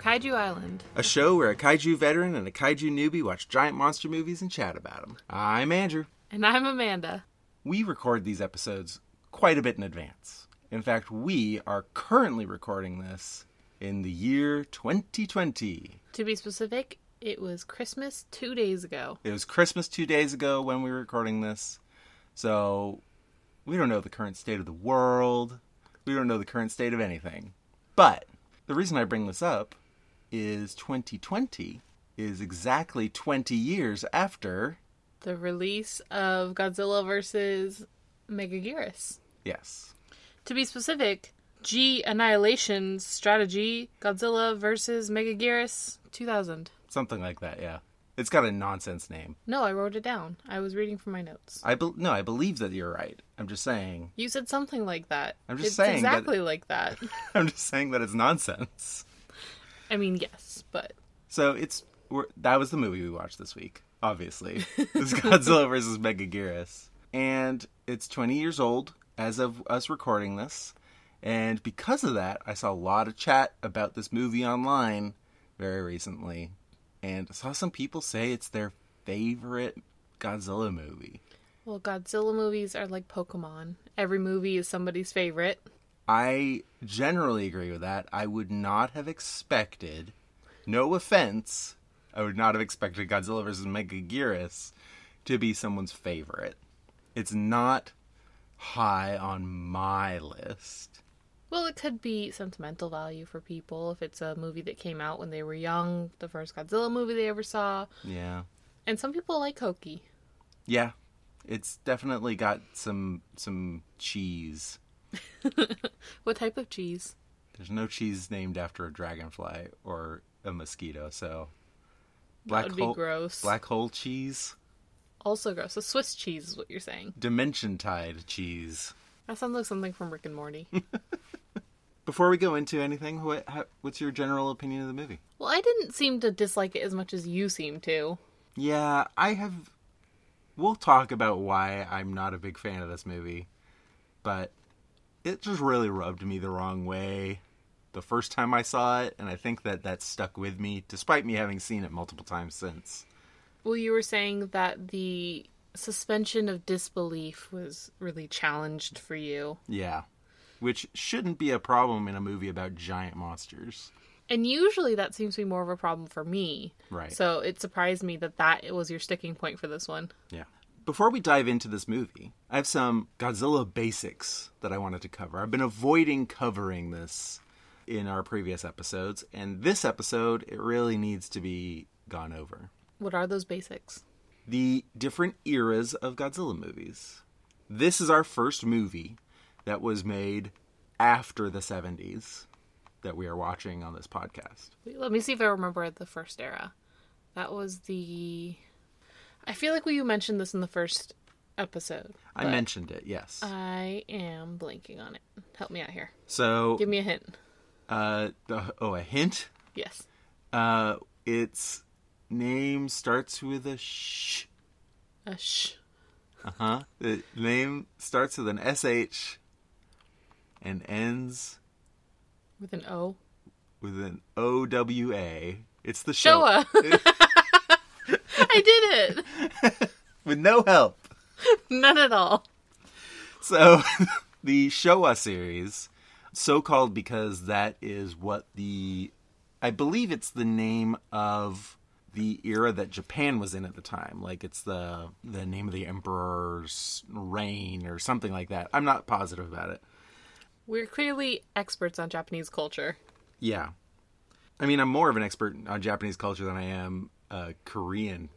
Kaiju Island. a show where a kaiju veteran and a kaiju newbie watch giant monster movies and chat about them. I'm Andrew. And I'm Amanda. We record these episodes quite a bit in advance. In fact, we are currently recording this in the year 2020. To be specific, it was Christmas two days ago. It was Christmas two days ago when we were recording this, so we don't know the current state of the world. We don't know the current state of anything. But the reason I bring this up is 2020 is exactly 20 years after. The release of Godzilla vs. Megaguirus. Yes. To be specific, G Annihilation's strategy Godzilla vs. Megaguirus 2000. Something like that, yeah. It's got a nonsense name. No, I wrote it down. I was reading from my notes. I be- no, I believe that you're right. I'm just saying. You said something like that. I'm just it's saying that- exactly like that. I'm just saying that it's nonsense. I mean, yes, but So it's we're, that was the movie we watched this week. Obviously, it's Godzilla versus Megaguirus, and it's 20 years old as of us recording this. And because of that, I saw a lot of chat about this movie online very recently, and I saw some people say it's their favorite Godzilla movie. well, Godzilla movies are like Pokemon. Every movie is somebody's favorite. I generally agree with that. I would not have expected, no offense, I would not have expected Godzilla vs. Megaguirus to be someone's favorite. It's not high on my list. Well, it could be sentimental value for people if it's a movie that came out when they were young, the first Godzilla movie they ever saw. Yeah. And some people like Hokey. Yeah. It's definitely got some some cheese. What type of cheese? There's no cheese named after a dragonfly or a mosquito, so that would be hole gross. black hole cheese, Also gross. A Swiss cheese is what you're saying. dimension tide cheese. That sounds like something from Rick and Morty. Before we go into anything, what how, what's your general opinion of the movie? well, I didn't seem to dislike it as much as you seem to. Yeah, I have. We'll talk about why I'm not a big fan of this movie, but it just really rubbed me the wrong way the first time I saw it, and I think that that stuck with me, despite me having seen it multiple times since. Well, you were saying that the suspension of disbelief was really challenged for you. Yeah, which shouldn't be a problem in a movie about giant monsters. And usually that seems to be more of a problem for me. Right. So it surprised me that that was your sticking point for this one. Yeah. Before we dive into this movie, I have some Godzilla basics that I wanted to cover. I've been avoiding covering this in our previous episodes, and this episode, it really needs to be gone over. What are those basics? The different eras of Godzilla movies. This is our first movie that was made after the 70s that we are watching on this podcast. Let me see if I remember the first era. That was the. I feel like we mentioned this in the first episode. I mentioned it, yes. I am blanking on it. Help me out here. so, Give me a hint. uh, the, oh, a hint? Yes. Uh, its name starts with a sh. A sh. Uh huh. The name starts with an sh and ends With an O. with an o w a. It's the show Showa. I did it. with no help. None at all. So, the Showa series, so called because that is what the, I believe it's the name of the era that Japan was in at the time. Like it's the the name of the emperor's reign or something like that. I'm not positive about it. We're clearly experts on Japanese culture. Yeah, I mean, I'm more of an expert on Japanese culture than I am uh, Korean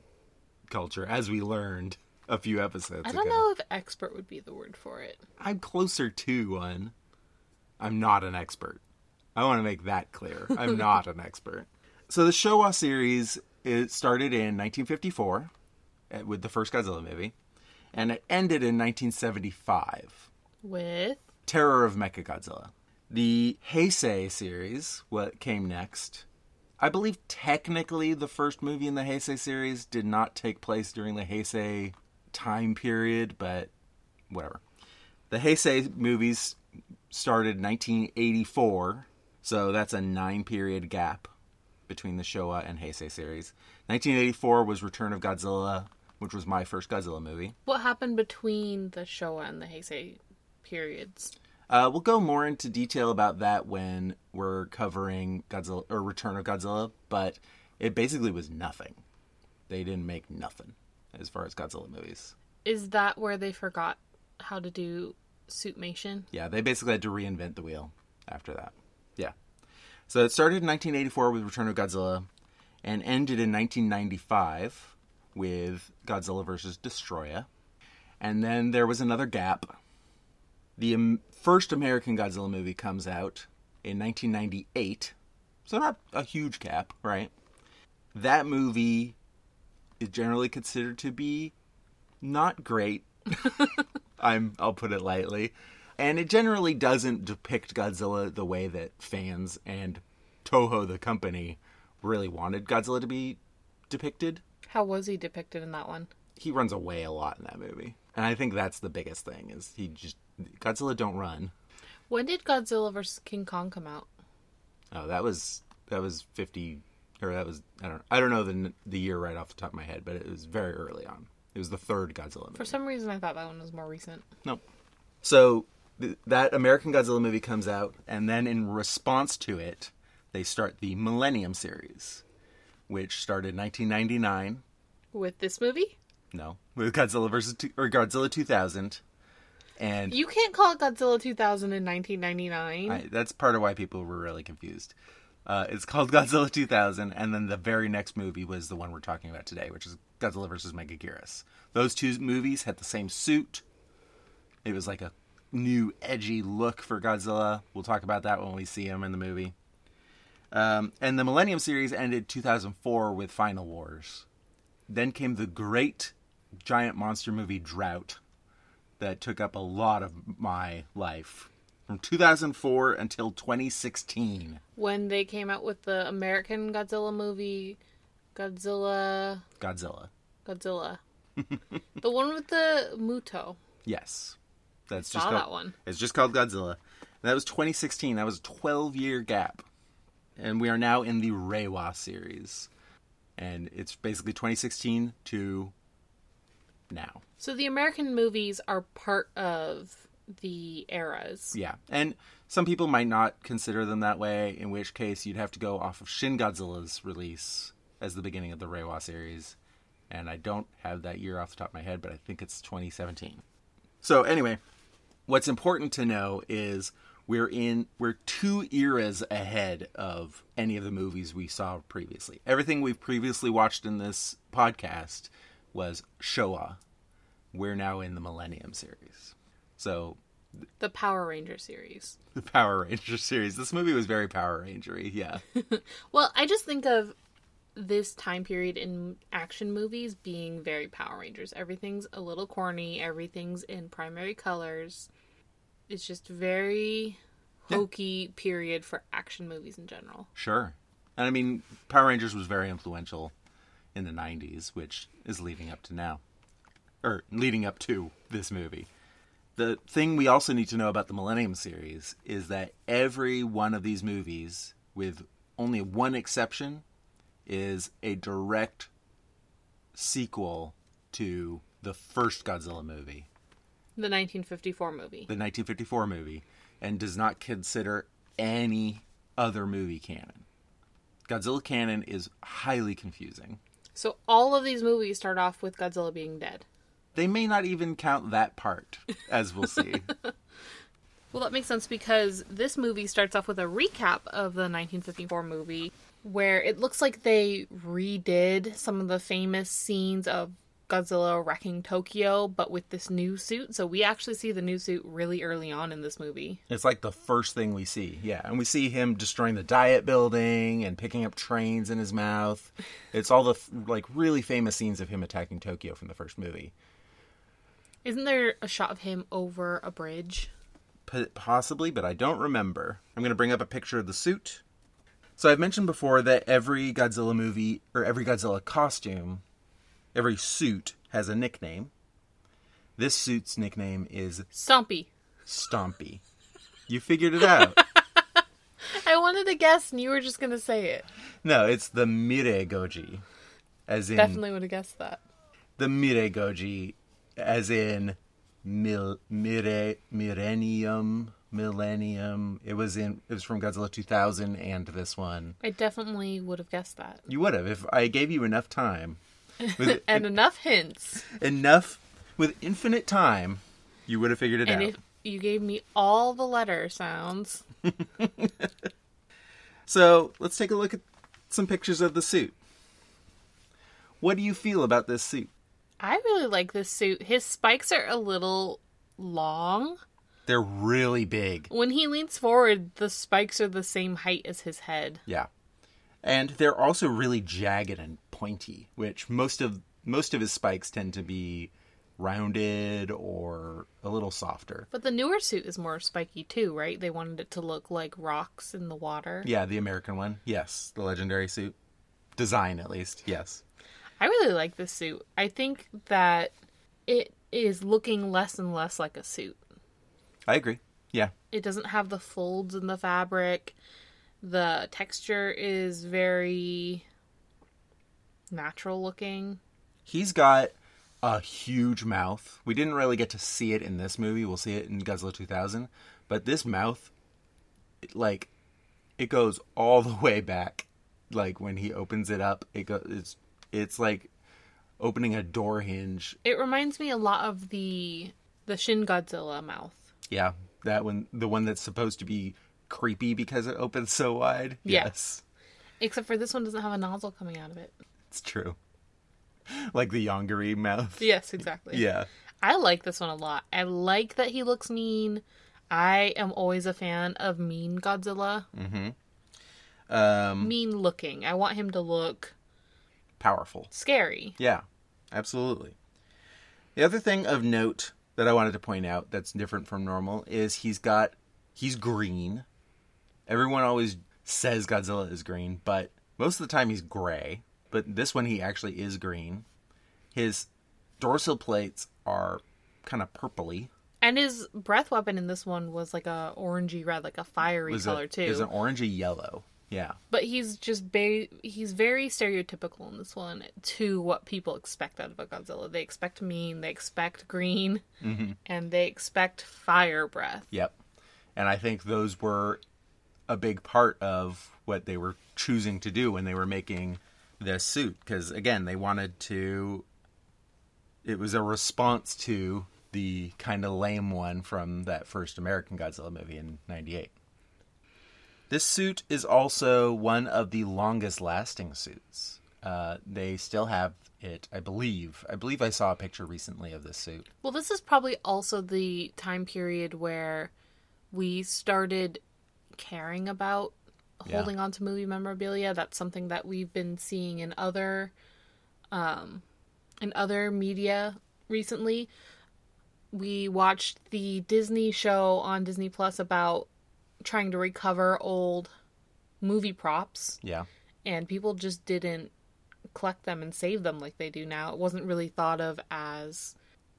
culture, as we learned a few episodes I don't know if expert would be the word for it. I'm closer to one. I'm not an expert. I want to make that clear. I'm not an expert. So the Showa series it started in 1954 uh, with the first Godzilla movie, and it ended in 1975. With Terror of Mechagodzilla. The Heisei series, what came next, I believe technically the first movie in the Heisei series did not take place during the Heisei time period, but whatever. The Heisei movies started 1984, so that's a nine period gap between the Showa and Heisei series. 1984 was Return of Godzilla, which was my first Godzilla movie. What happened between the Showa and the Heisei periods? Uh, we'll go more into detail about that when we're covering Godzilla or Return of Godzilla, but it basically was nothing. They didn't make nothing as far as Godzilla movies. Is that where they forgot how to do suitmation? Yeah, they basically had to reinvent the wheel after that. Yeah. So it started in 1984 with Return of Godzilla and ended in 1995 with Godzilla vs. Destroya. And then there was another gap. The first American Godzilla movie comes out in 1998. So not a huge gap, right? That movie is generally considered to be not great. I'm I'll put it lightly. And it generally doesn't depict Godzilla the way that fans and Toho the company really wanted Godzilla to be depicted. How was he depicted in that one? He runs away a lot in that movie. And I think that's the biggest thing is he just Godzilla don't run. When did Godzilla vs. King Kong come out? Oh, that was that was 50 or that was I don't I don't know the the year right off the top of my head, but it was very early on. It was the third Godzilla movie. For some reason, I thought that one was more recent. Nope. So th- that American Godzilla movie comes out, and then in response to it, they start the Millennium series, which started in 1999. With this movie? No, with Godzilla versus two, or Godzilla 2000, and You can't call it Godzilla 2000 in 1999. I, that's part of why people were really confused. Uh, it's called Godzilla 2000, and then the very next movie was the one we're talking about today, which is Godzilla vs. Megaguirus. Those two movies had the same suit. It was like a new edgy look for Godzilla. We'll talk about that when we see him in the movie. Um, and the Millennium series ended 2004 with Final Wars. Then came the great giant monster movie drought that took up a lot of my life from 2004 until 2016. when they came out with the American Godzilla movie, Godzilla. Godzilla. Godzilla. the one with the Muto. Yes. That's Saw just called, that one. It's just called Godzilla. And that was 2016. That was a 12 year gap. And we are now in the Reiwa series. And it's basically 2016 to now. So the American movies are part of the eras. Yeah. And some people might not consider them that way, in which case you'd have to go off of Shin Godzilla's release as the beginning of the Reiwa series. And I don't have that year off the top of my head, but I think it's 2017. So anyway, what's important to know is we're in we're two eras ahead of any of the movies we saw previously. Everything we've previously watched in this podcast was Showa. We're now in the Millennium series. So The Power Ranger series. the Power Ranger series. This movie was very Power Rangery, yeah. Well, I just think of this time period in action movies being very Power Rangers. Everything's a little corny, everything's in primary colors. It's just very hokey period for action movies in general. Sure. And I mean, Power Rangers was very influential in the 90s, which is leading up to now. Or leading up to this movie. The thing we also need to know about the Millennium series is that every one of these movies, with only one exception, is a direct sequel to the first Godzilla movie, The 1954 movie. the 1954 movie, and does not consider any other movie canon. Godzilla canon is highly confusing. So all of these movies start off with Godzilla being dead. They may not even count that part, as we'll see. Well, that makes sense because this movie starts off with a recap of the 1954 movie where it looks like they redid some of the famous scenes of Godzilla wrecking Tokyo, but with this new suit. So we actually see the new suit really early on in this movie. it's like the first thing we see. Yeah, and we see him destroying the Diet Building and picking up trains in his mouth. It's all the like really famous scenes of him attacking Tokyo from the first movie. Isn't there a shot of him over a bridge? P- possibly, but I don't remember. I'm going to bring up a picture of the suit. So I've mentioned before that every Godzilla movie or every Godzilla costume, every suit has a nickname. This suit's nickname is Stompy. Stompy. You figured it out. I wanted to guess and you were just gonna say it. No, it's the Mire Goji, as in Definitely would have guessed that. the Mire Goji, as in mil, Mire Millennium Millennium. It was in it was from Godzilla 2000 and this one. I definitely would have guessed that. You would have if I gave you enough time. With And enough hints. enough with infinite time, you would have figured it And out. if you gave me all the letter sounds, So let's take a look at some pictures of the suit. What do you feel about this suit? I really like this suit. His spikes are a little long. They're really big. When he leans forward, the spikes are the same height as his head. Yeah. And they're also really jagged and pointy, which most of most of his spikes tend to be rounded or a little softer. But the newer suit is more spiky too, right? They wanted it to look like rocks in the water. Yeah, the American one. Yes, the legendary suit. Design at least. Yes. I really like this suit. I think that it is looking less and less like a suit. I agree. Yeah. It doesn't have the folds in the fabric. The texture is very natural looking. He's got a huge mouth. We didn't really get to see it in this movie. We'll see it in Godzilla 2000. But this mouth, it, like, it goes all the way back. Like when he opens it up, it goes. It's it's like opening a door hinge. It reminds me a lot of the the Shin Godzilla mouth. Yeah, that one, the one that's supposed to be creepy because it opens so wide. Yeah. Yes, Except for this one doesn't have a nozzle coming out of it. it's true. Like the Yonggary mouth. Yes, exactly. Yeah. I like this one a lot. I like that he looks mean. I am always a fan of mean Godzilla. Mm-hmm. Um, Mean looking. I want him to look powerful. scary. Yeah, absolutely. The other thing of note that I wanted to point out that's different from normal is he's got he's green. Everyone always says Godzilla is green, but most of the time he's gray. But this one he actually is green. His dorsal plates are kind of purpley. And his breath weapon in this one was like a orangey red, like a fiery Was color a, too. Is an orangey yellow. Yeah. But he's just very he's very stereotypical in this one to what people expect out of a Godzilla. They expect mean, they expect green, Mm-hmm. and they expect fire breath. Yep. And I think those were a big part of what they were choosing to do when they were making this suit. Because, again, they wanted to. It was a response to the kind of lame one from that first American Godzilla movie in 98. This suit is also one of the longest lasting suits. Uh, they still have it, I believe. I believe I saw a picture recently of this suit. Well, this is probably also the time period where we started caring about Yeah. holding on to movie memorabilia. That's something that we've been seeing in other um in other media recently. We watched the Disney show on Disney Plus about trying to recover old movie props Yeah. and people just didn't collect them and save them like they do now. It wasn't really thought of as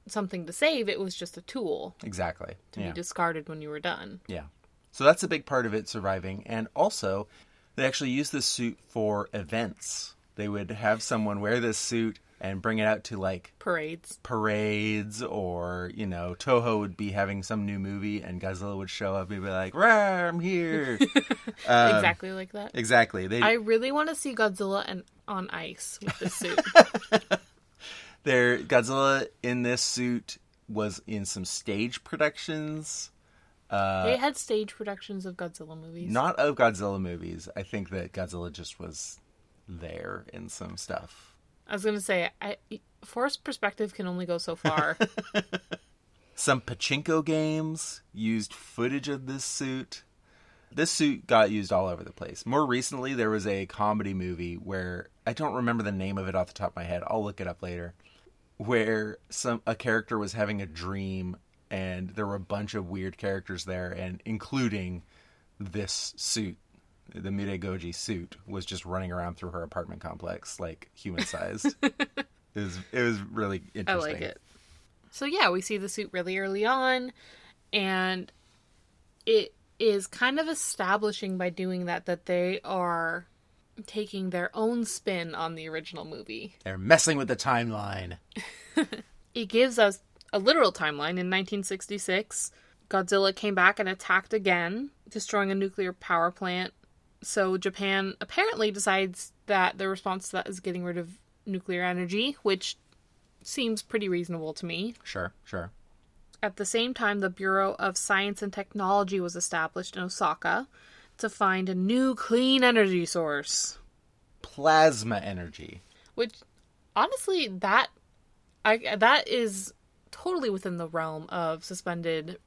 something to save, it was just a tool Exactly. to yeah. be discarded when you were done. Yeah. So that's a big part of it surviving. And also, they actually use this suit for events. They would have someone wear this suit and bring it out to like Parades. parades or, you know, Toho would be having some new movie and Godzilla would show up and be like, Rah, I'm here. Um, exactly like that. exactly. They I really want to see Godzilla and on ice with this suit. there Godzilla in this suit was in some stage productions. they had stage productions of Godzilla movies. Not of Godzilla movies. I think that Godzilla just was there in some stuff. I was to say, I, forced perspective can only go so far. Some pachinko games used footage of this suit. This suit got used all over the place. More recently, there was a comedy movie where I don't remember the name of it off the top of my head. I'll look it up later. Where some a character was having a dream, and there were a bunch of weird characters there, and including this suit, the Mire Goji suit, was just running around through her apartment complex like human sized. it was it was really interesting. I like it. So yeah, we see the suit really early on, and it is kind of establishing by doing that that they are taking their own spin on the original movie. They're messing with the timeline. It gives us a literal timeline. In 1966, Godzilla came back and attacked again, destroying a nuclear power plant. So Japan apparently decides that the response to that is getting rid of nuclear energy, which seems pretty reasonable to me. Sure, sure. At the same time, the Bureau of Science and Technology was established in Osaka to find a new clean energy source. Plasma energy. Which, honestly, that I that is totally within the realm of suspended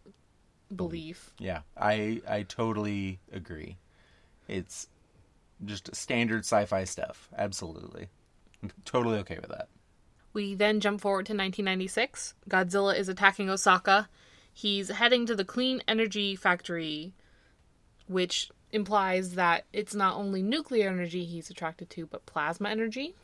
belief. Yeah, I I totally agree. It's just standard sci-fi stuff. Absolutely. I'm totally okay with that. We then jump forward to 1996. Godzilla is attacking Osaka. He's heading to the clean energy factory, which implies that it's not only nuclear energy he's attracted to, but plasma energy.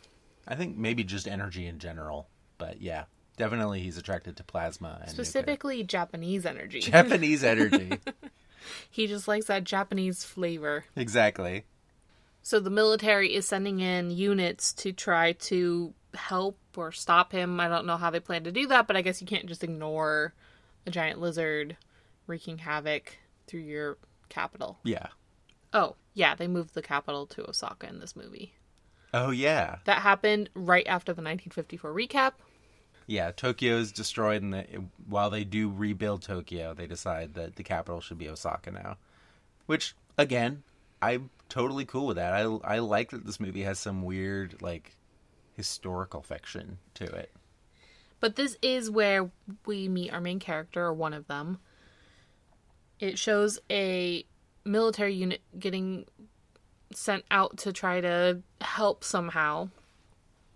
I think maybe just energy in general, but yeah, definitely he's attracted to plasma and nuclear. Specifically, Japanese energy. Japanese energy. he just likes that Japanese flavor. exactly. So the military is sending in units to try to help or stop him. I don't know how they plan to do that, but I guess you can't just ignore a giant lizard wreaking havoc through your capital. Yeah. Oh, yeah, they moved the capital to Osaka in this movie. Oh yeah. That happened right after the 1954 recap. Yeah, Tokyo is destroyed, and the, while they do rebuild Tokyo, they decide that the capital should be Osaka now. Which, again, I'm totally cool with that. I I like that this movie has some weird like historical fiction to it. But this is where we meet our main character, or one of them. It shows a military unit getting sent out to try to help somehow,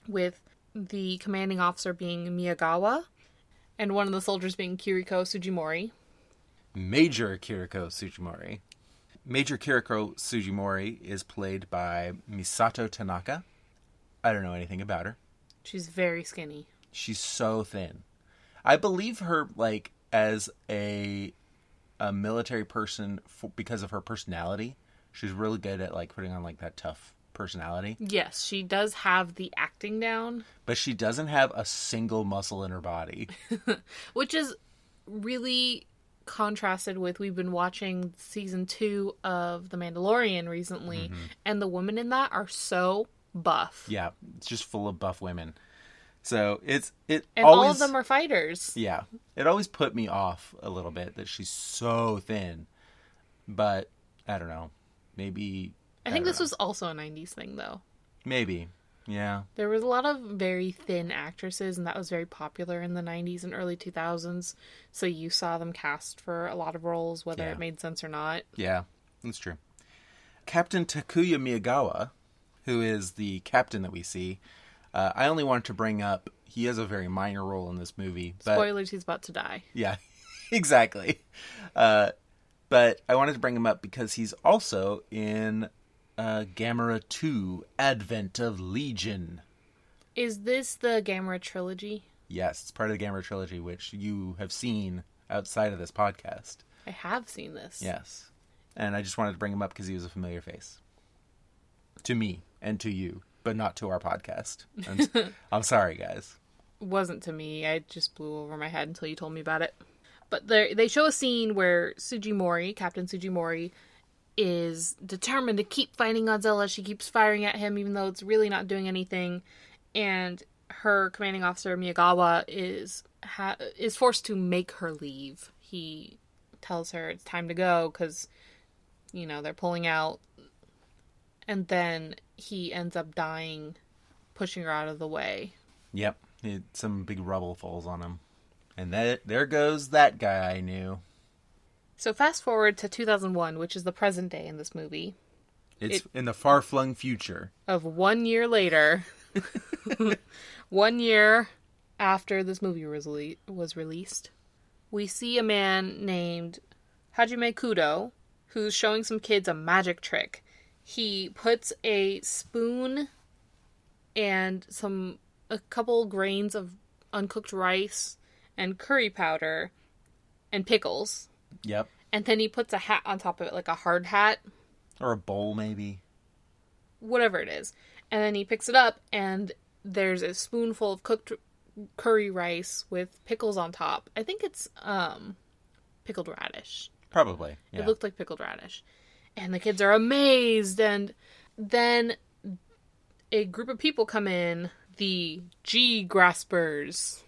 with the commanding officer being Miyagawa, and one of the soldiers being Kiriko Sujimori. Major Kiriko Sujimori. Major Kiriko Sujimori is played by Misato Tanaka. I don't know anything about her. She's very skinny. She's so thin. I believe her like as a a military person for, because of her personality. She's really good at like putting on like that tough personality, Yes, she does have the acting down, but she doesn't have a single muscle in her body. which is really contrasted with we've been watching season two of The Mandalorian recently, mm-hmm. and the women in that are so buff. yeah, it's just full of buff women. So it's it And always all of them are fighters. yeah, it always put me off a little bit that she's so thin. But I don't know. Maybe I think this was also a 90s thing, though. maybe. Yeah. There was a lot of very thin actresses, and that was very popular in the 90s and early 2000s. So you saw them cast for a lot of roles, whether Yeah. it made sense or not. Yeah, that's true. Captain Takuya Miyagawa, who is the captain that we see, uh, I only wanted to bring up. He has a very minor role in this movie, but Spoilers, he's about to die. yeah, exactly. Uh, but I wanted to bring him up because he's also in uh, Gamera Two: Advent of Legion. Is this the Gamera trilogy? Yes, it's part of the Gamera trilogy, which you have seen outside of this podcast. I have seen this. Yes. And I just wanted to bring him up because he was a familiar face. To me and to you, but not to our podcast. I'm, I'm sorry, guys. wasn't to me. I just blew over my head until you told me about it. But they show a scene where Sujimori, Captain Sujimori, is determined to keep fighting Godzilla. She keeps firing at him, even though it's really not doing anything. And her commanding officer Miyagawa is ha- is forced to make her leave. He tells her it's time to go because, you know, they're pulling out. And then he ends up dying, pushing her out of the way. Yep. It, some big rubble falls on him. And that there goes that guy I knew. So fast forward to 2001, which is the present day in this movie. It's in the far flung future. Of one year later, one year after this movie was, rele- was released, we see a man named Hajime Kudo who's showing some kids a magic trick. He puts a spoon and some a couple grains of uncooked rice and curry powder and pickles Yep. and then he puts a hat on top of it, like a hard hat, Or a bowl, maybe. whatever it is. And then he picks it up, and there's a spoonful of cooked curry rice with pickles on top. I think it's um pickled radish. Probably. Yeah. It looked like pickled radish. And the kids are amazed. And then a group of people come in, the G Graspers.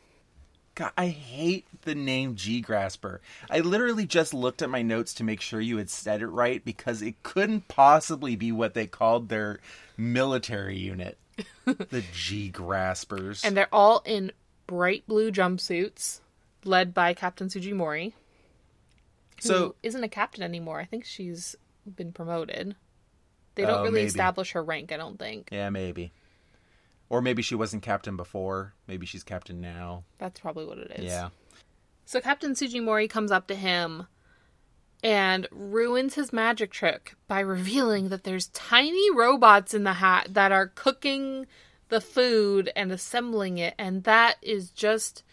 God, I hate the name G Grasper. I literally just looked at my notes to make sure you had said it right because it couldn't possibly be what they called their military unit. the G Graspers. And they're all in bright blue jumpsuits, led by Captain Sujimori. Who so isn't a captain anymore. I think she's been promoted. They don't Oh, really maybe. establish her rank, I don't think. yeah, maybe. Or maybe she wasn't captain before. Maybe she's captain now. That's probably what it is. Yeah. So Captain Sujimori comes up to him and ruins his magic trick by revealing that there's tiny robots in the hat that are cooking the food and assembling it and that is just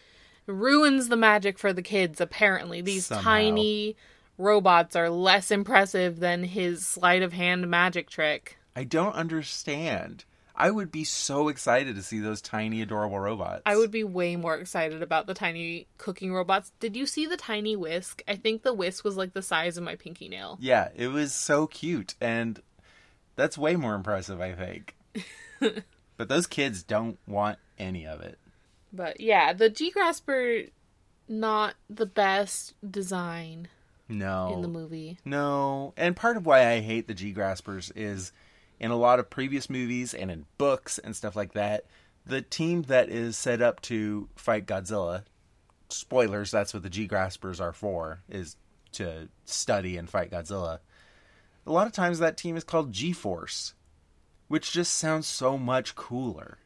ruins the magic for the kids apparently. These Somehow. tiny robots are less impressive than his sleight of hand magic trick. I don't understand. I would be so excited to see those tiny, adorable robots. I would be way more excited about the tiny cooking robots. Did you see the tiny whisk? I think the whisk was like the size of my pinky nail. Yeah, it was so cute, and that's way more impressive, I think. but those kids don't want any of it. But yeah, the G Grasper not the best design No. in the movie. No. And part of why I hate the G Graspers is in a lot of previous movies and in books and stuff like that, the team that is set up to fight Godzilla, spoilers, that's what the G Graspers are for, is to study and fight Godzilla. A lot of times that team is called G Force, which just sounds so much cooler.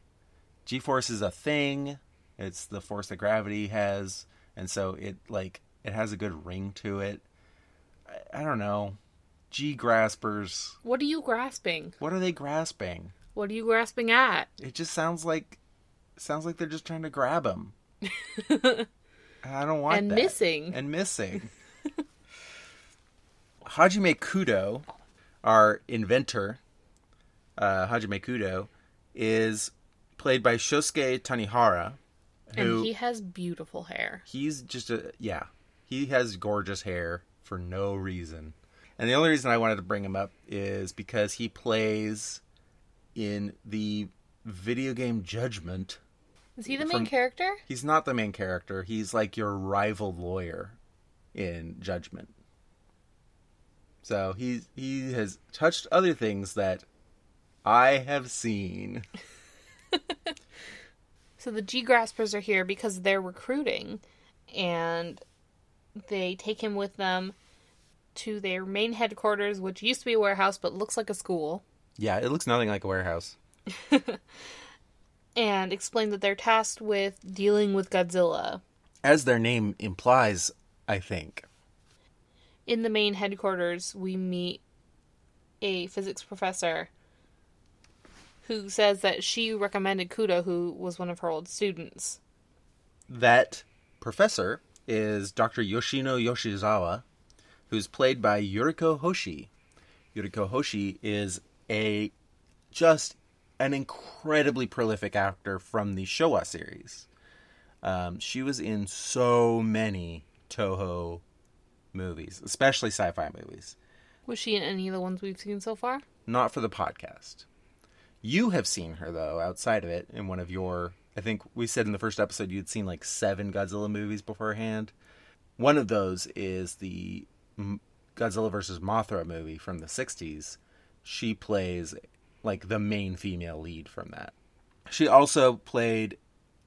G Force is a thing. It's the force that gravity has, and so it like it has a good ring to it. I, I don't know. G graspers. What are you grasping? What are they grasping? What are you grasping at? It just sounds like sounds like they're just trying to grab him. I don't want to And that. missing. And missing. Hajime Kudo, our inventor, uh, Hajime Kudo, is played by Shosuke Tanihara, who And he has beautiful hair. he's just a yeah he has gorgeous hair for no reason and the only reason i wanted to bring him up is because he plays in the video game judgment. Is he the main From- character? he's not the main character. He's like your rival lawyer in judgment. So he's he has touched other things that i have seen. So the G Graspers are here because they're recruiting and they take him with them to their main headquarters, which used to be a warehouse but looks like a school, yeah it looks nothing like a warehouse and explain that they're tasked with dealing with Godzilla. as their name implies i think In the main headquarters, we meet a physics professor who says that she recommended Kudo, who was one of her old students. that professor is Dr. Yoshino Yoshizawa, who's played by Yuriko Hoshi. Yuriko Hoshi is a just an incredibly prolific actor from the Showa series. Um, she was in so many Toho movies, especially sci-fi movies. Was she in any of the ones we've seen so far? Not for the podcast. You have seen her though outside of it in one of your. I think we said in the first episode you'd seen like seven Godzilla movies beforehand. One of those is the Godzilla versus Mothra movie from the '60s. She plays like the main female lead from that. She also played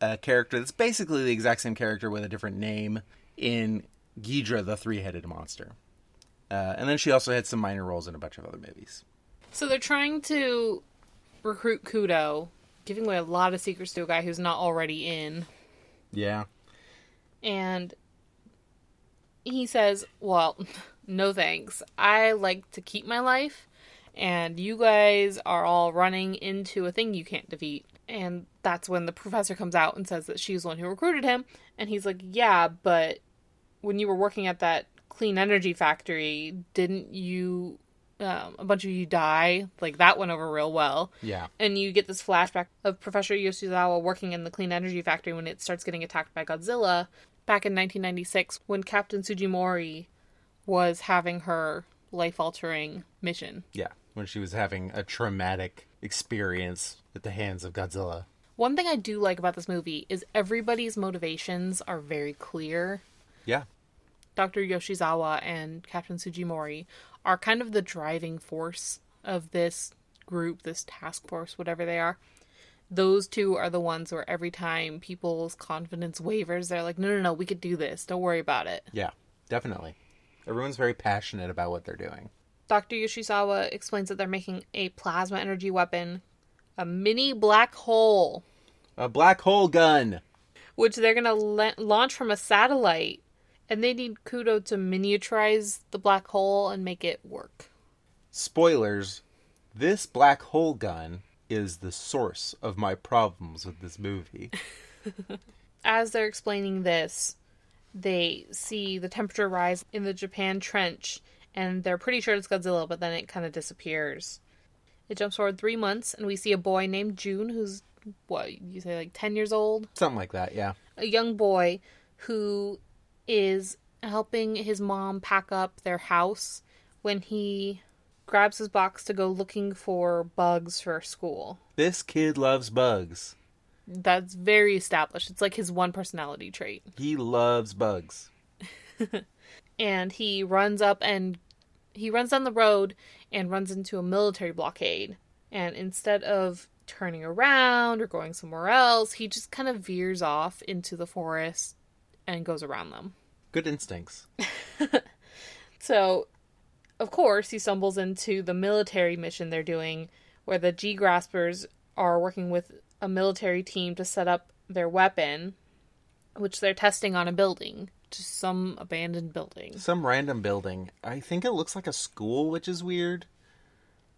a character that's basically the exact same character with a different name in Ghidorah, the three-headed monster. Uh, and then she also had some minor roles in a bunch of other movies. So they're trying to recruit Kudo, giving away a lot of secrets to a guy who's not already in. Yeah. And he says, Well, no thanks. I like to keep my life, and you guys are all running into a thing you can't defeat. And that's when the professor comes out and says that she's the one who recruited him. And he's like, Yeah, but when you were working at that clean energy factory, didn't you? Um, a bunch of you die. Like that went over real well. Yeah. And you get this flashback of Professor Yoshizawa working in the clean energy factory when it starts getting attacked by Godzilla back in 1996 when Captain Sujimori was having her life altering mission. Yeah. When she was having a traumatic experience at the hands of Godzilla. One thing I do like about this movie is everybody's motivations are very clear. Yeah. Dr. Yoshizawa and Captain Sujimori are kind of the driving force of this group, this task force, whatever they are. Those two are the ones where every time people's confidence wavers, they're like, no, no, no, we could do this. Don't worry about it. Yeah. Definitely. Everyone's very passionate about what they're doing. Dr. Yoshizawa explains that they're making a plasma energy weapon, a mini black hole, A black hole gun. which they're going to la- launch from a satellite. And they need Kudo to miniaturize the black hole and make it work. Spoilers. This black hole gun is the source of my problems with this movie. As they're explaining this, they see the temperature rise in the Japan trench, and they're pretty sure it's Godzilla, but then it kind of disappears. It jumps forward three months, and we see a boy named June, who's what you say, like ten years old, Something like that, yeah. a young boy who is helping his mom pack up their house when he grabs his box to go looking for bugs for school. This kid loves bugs. That's very established. It's like his one personality trait. He loves bugs. and he runs up and he runs down the road and runs into a military blockade. And instead of turning around or going somewhere else, he just kind of veers off into the forest and goes around them. Good instincts. So, of course, he stumbles into the military mission they're doing where the G Graspers are working with a military team to set up their weapon, which they're testing on a building, just some abandoned building. Some random building. I think it looks like a school, which is weird.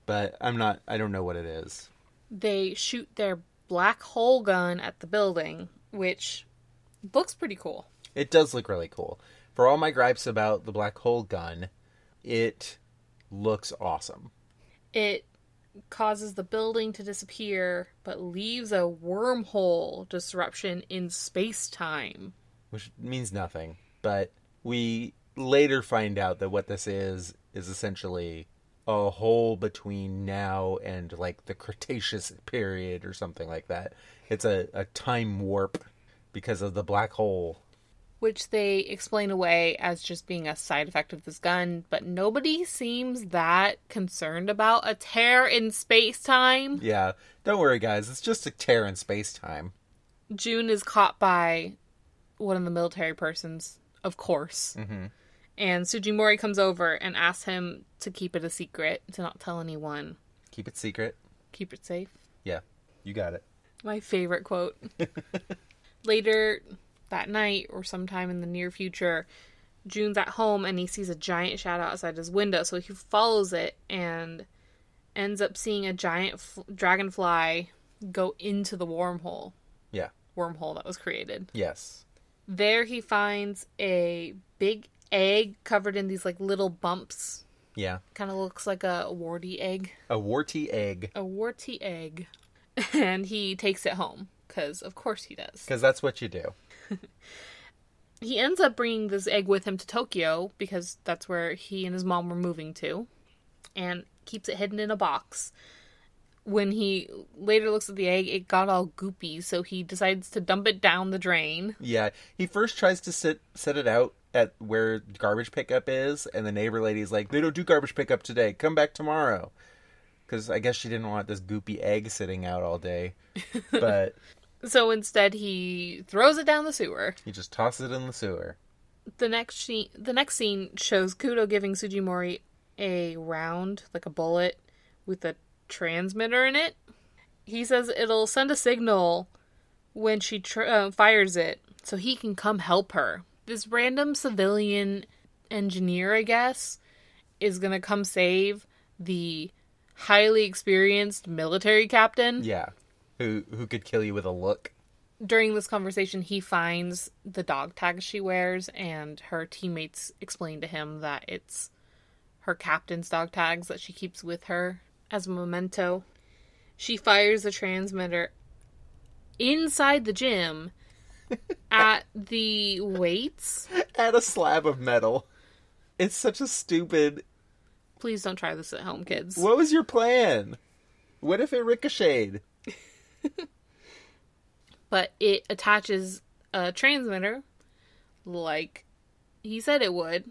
But I'm not, I don't know what it is. they shoot their black hole gun at the building, which looks pretty cool. It does look really cool. For all my gripes about the black hole gun, it looks awesome. It causes the building to disappear, but leaves a wormhole disruption in space time. which means nothing. But we later find out that what this is is essentially a hole between now and like the Cretaceous period or something like that. It's a, a time warp because of the black hole. Which they explain away as just being a side effect of this gun, but nobody seems that concerned about a tear in space time. Yeah, don't worry, guys. It's just a tear in space time. June is caught by one of the military persons, of course. Mm-hmm. And Sujimori comes over and asks him to keep it a secret, to not tell anyone. Keep it secret. Keep it safe. Yeah, you got it. My favorite quote. Later that night, or sometime in the near future, June's at home and he sees a giant shadow outside his window. So he follows it and ends up seeing a giant f- dragonfly go into the wormhole. Yeah. Wormhole that was created. Yes. There he finds a big egg covered in these like little bumps. Yeah. Kind of looks like a warty egg. A warty egg. A warty egg. And he takes it home because of course he does. Because that's what you do. He ends up bringing this egg with him to Tokyo because that's where he and his mom were moving to and keeps it hidden in a box. When he later looks at the egg, it got all goopy, so he decides to dump it down the drain. Yeah, he first tries to sit set it out at where garbage pickup is, and the neighbor lady's like, "They don't do garbage pickup today. Come back tomorrow." Because I guess she didn't want this goopy egg sitting out all day, but So instead, he throws it down the sewer. he just tosses it in the sewer. the next scene the next scene shows Kudo giving Sujimori a round, like a bullet, with a transmitter in it. He says it'll send a signal when she tr- uh, fires it, so he can come help her. This random civilian engineer, I guess, is gonna come save the highly experienced military captain. Yeah, who who could kill you with a look? during this conversation, he finds the dog tag she wears, and her teammates explain to him that it's her captain's dog tags that she keeps with her as a memento. She fires the transmitter inside the gym at the weights. at a slab of metal. It's such a stupid. Please don't try this at home, kids. What was your plan? What if it ricocheted? But it attaches a transmitter like he said it would.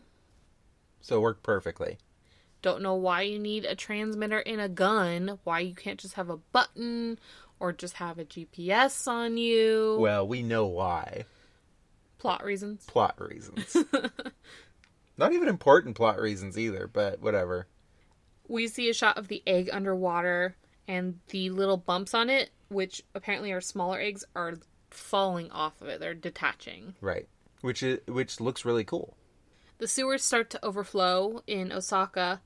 So it worked perfectly. Don't know why you need a transmitter in a gun, why you can't just have a button or just have a GPS on you. Well, we know why. Plot reasons. Plot reasons. Not even important plot reasons either, but whatever. We see a shot of the egg underwater and the little bumps on it, which apparently are smaller eggs, are falling off of it. They're detaching. Right. Which is which looks really cool. The sewers start to overflow in Osaka,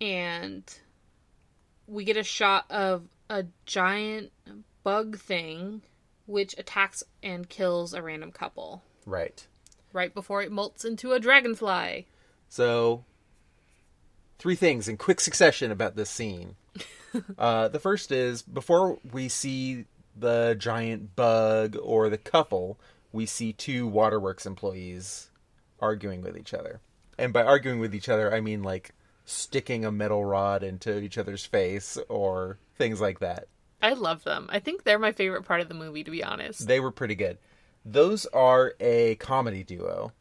and we get a shot of a giant bug thing which attacks and kills a random couple Right. right before it molts into a dragonfly. So, three things in quick succession about this scene. Uh, the first is before we see the giant bug or the couple, we see two waterworks employees arguing with each other. And by arguing with each other, I mean like sticking a metal rod into each other's face or things like that. I love them. I think they're my favorite part of the movie, to be honest. They were pretty good. Those are a comedy duo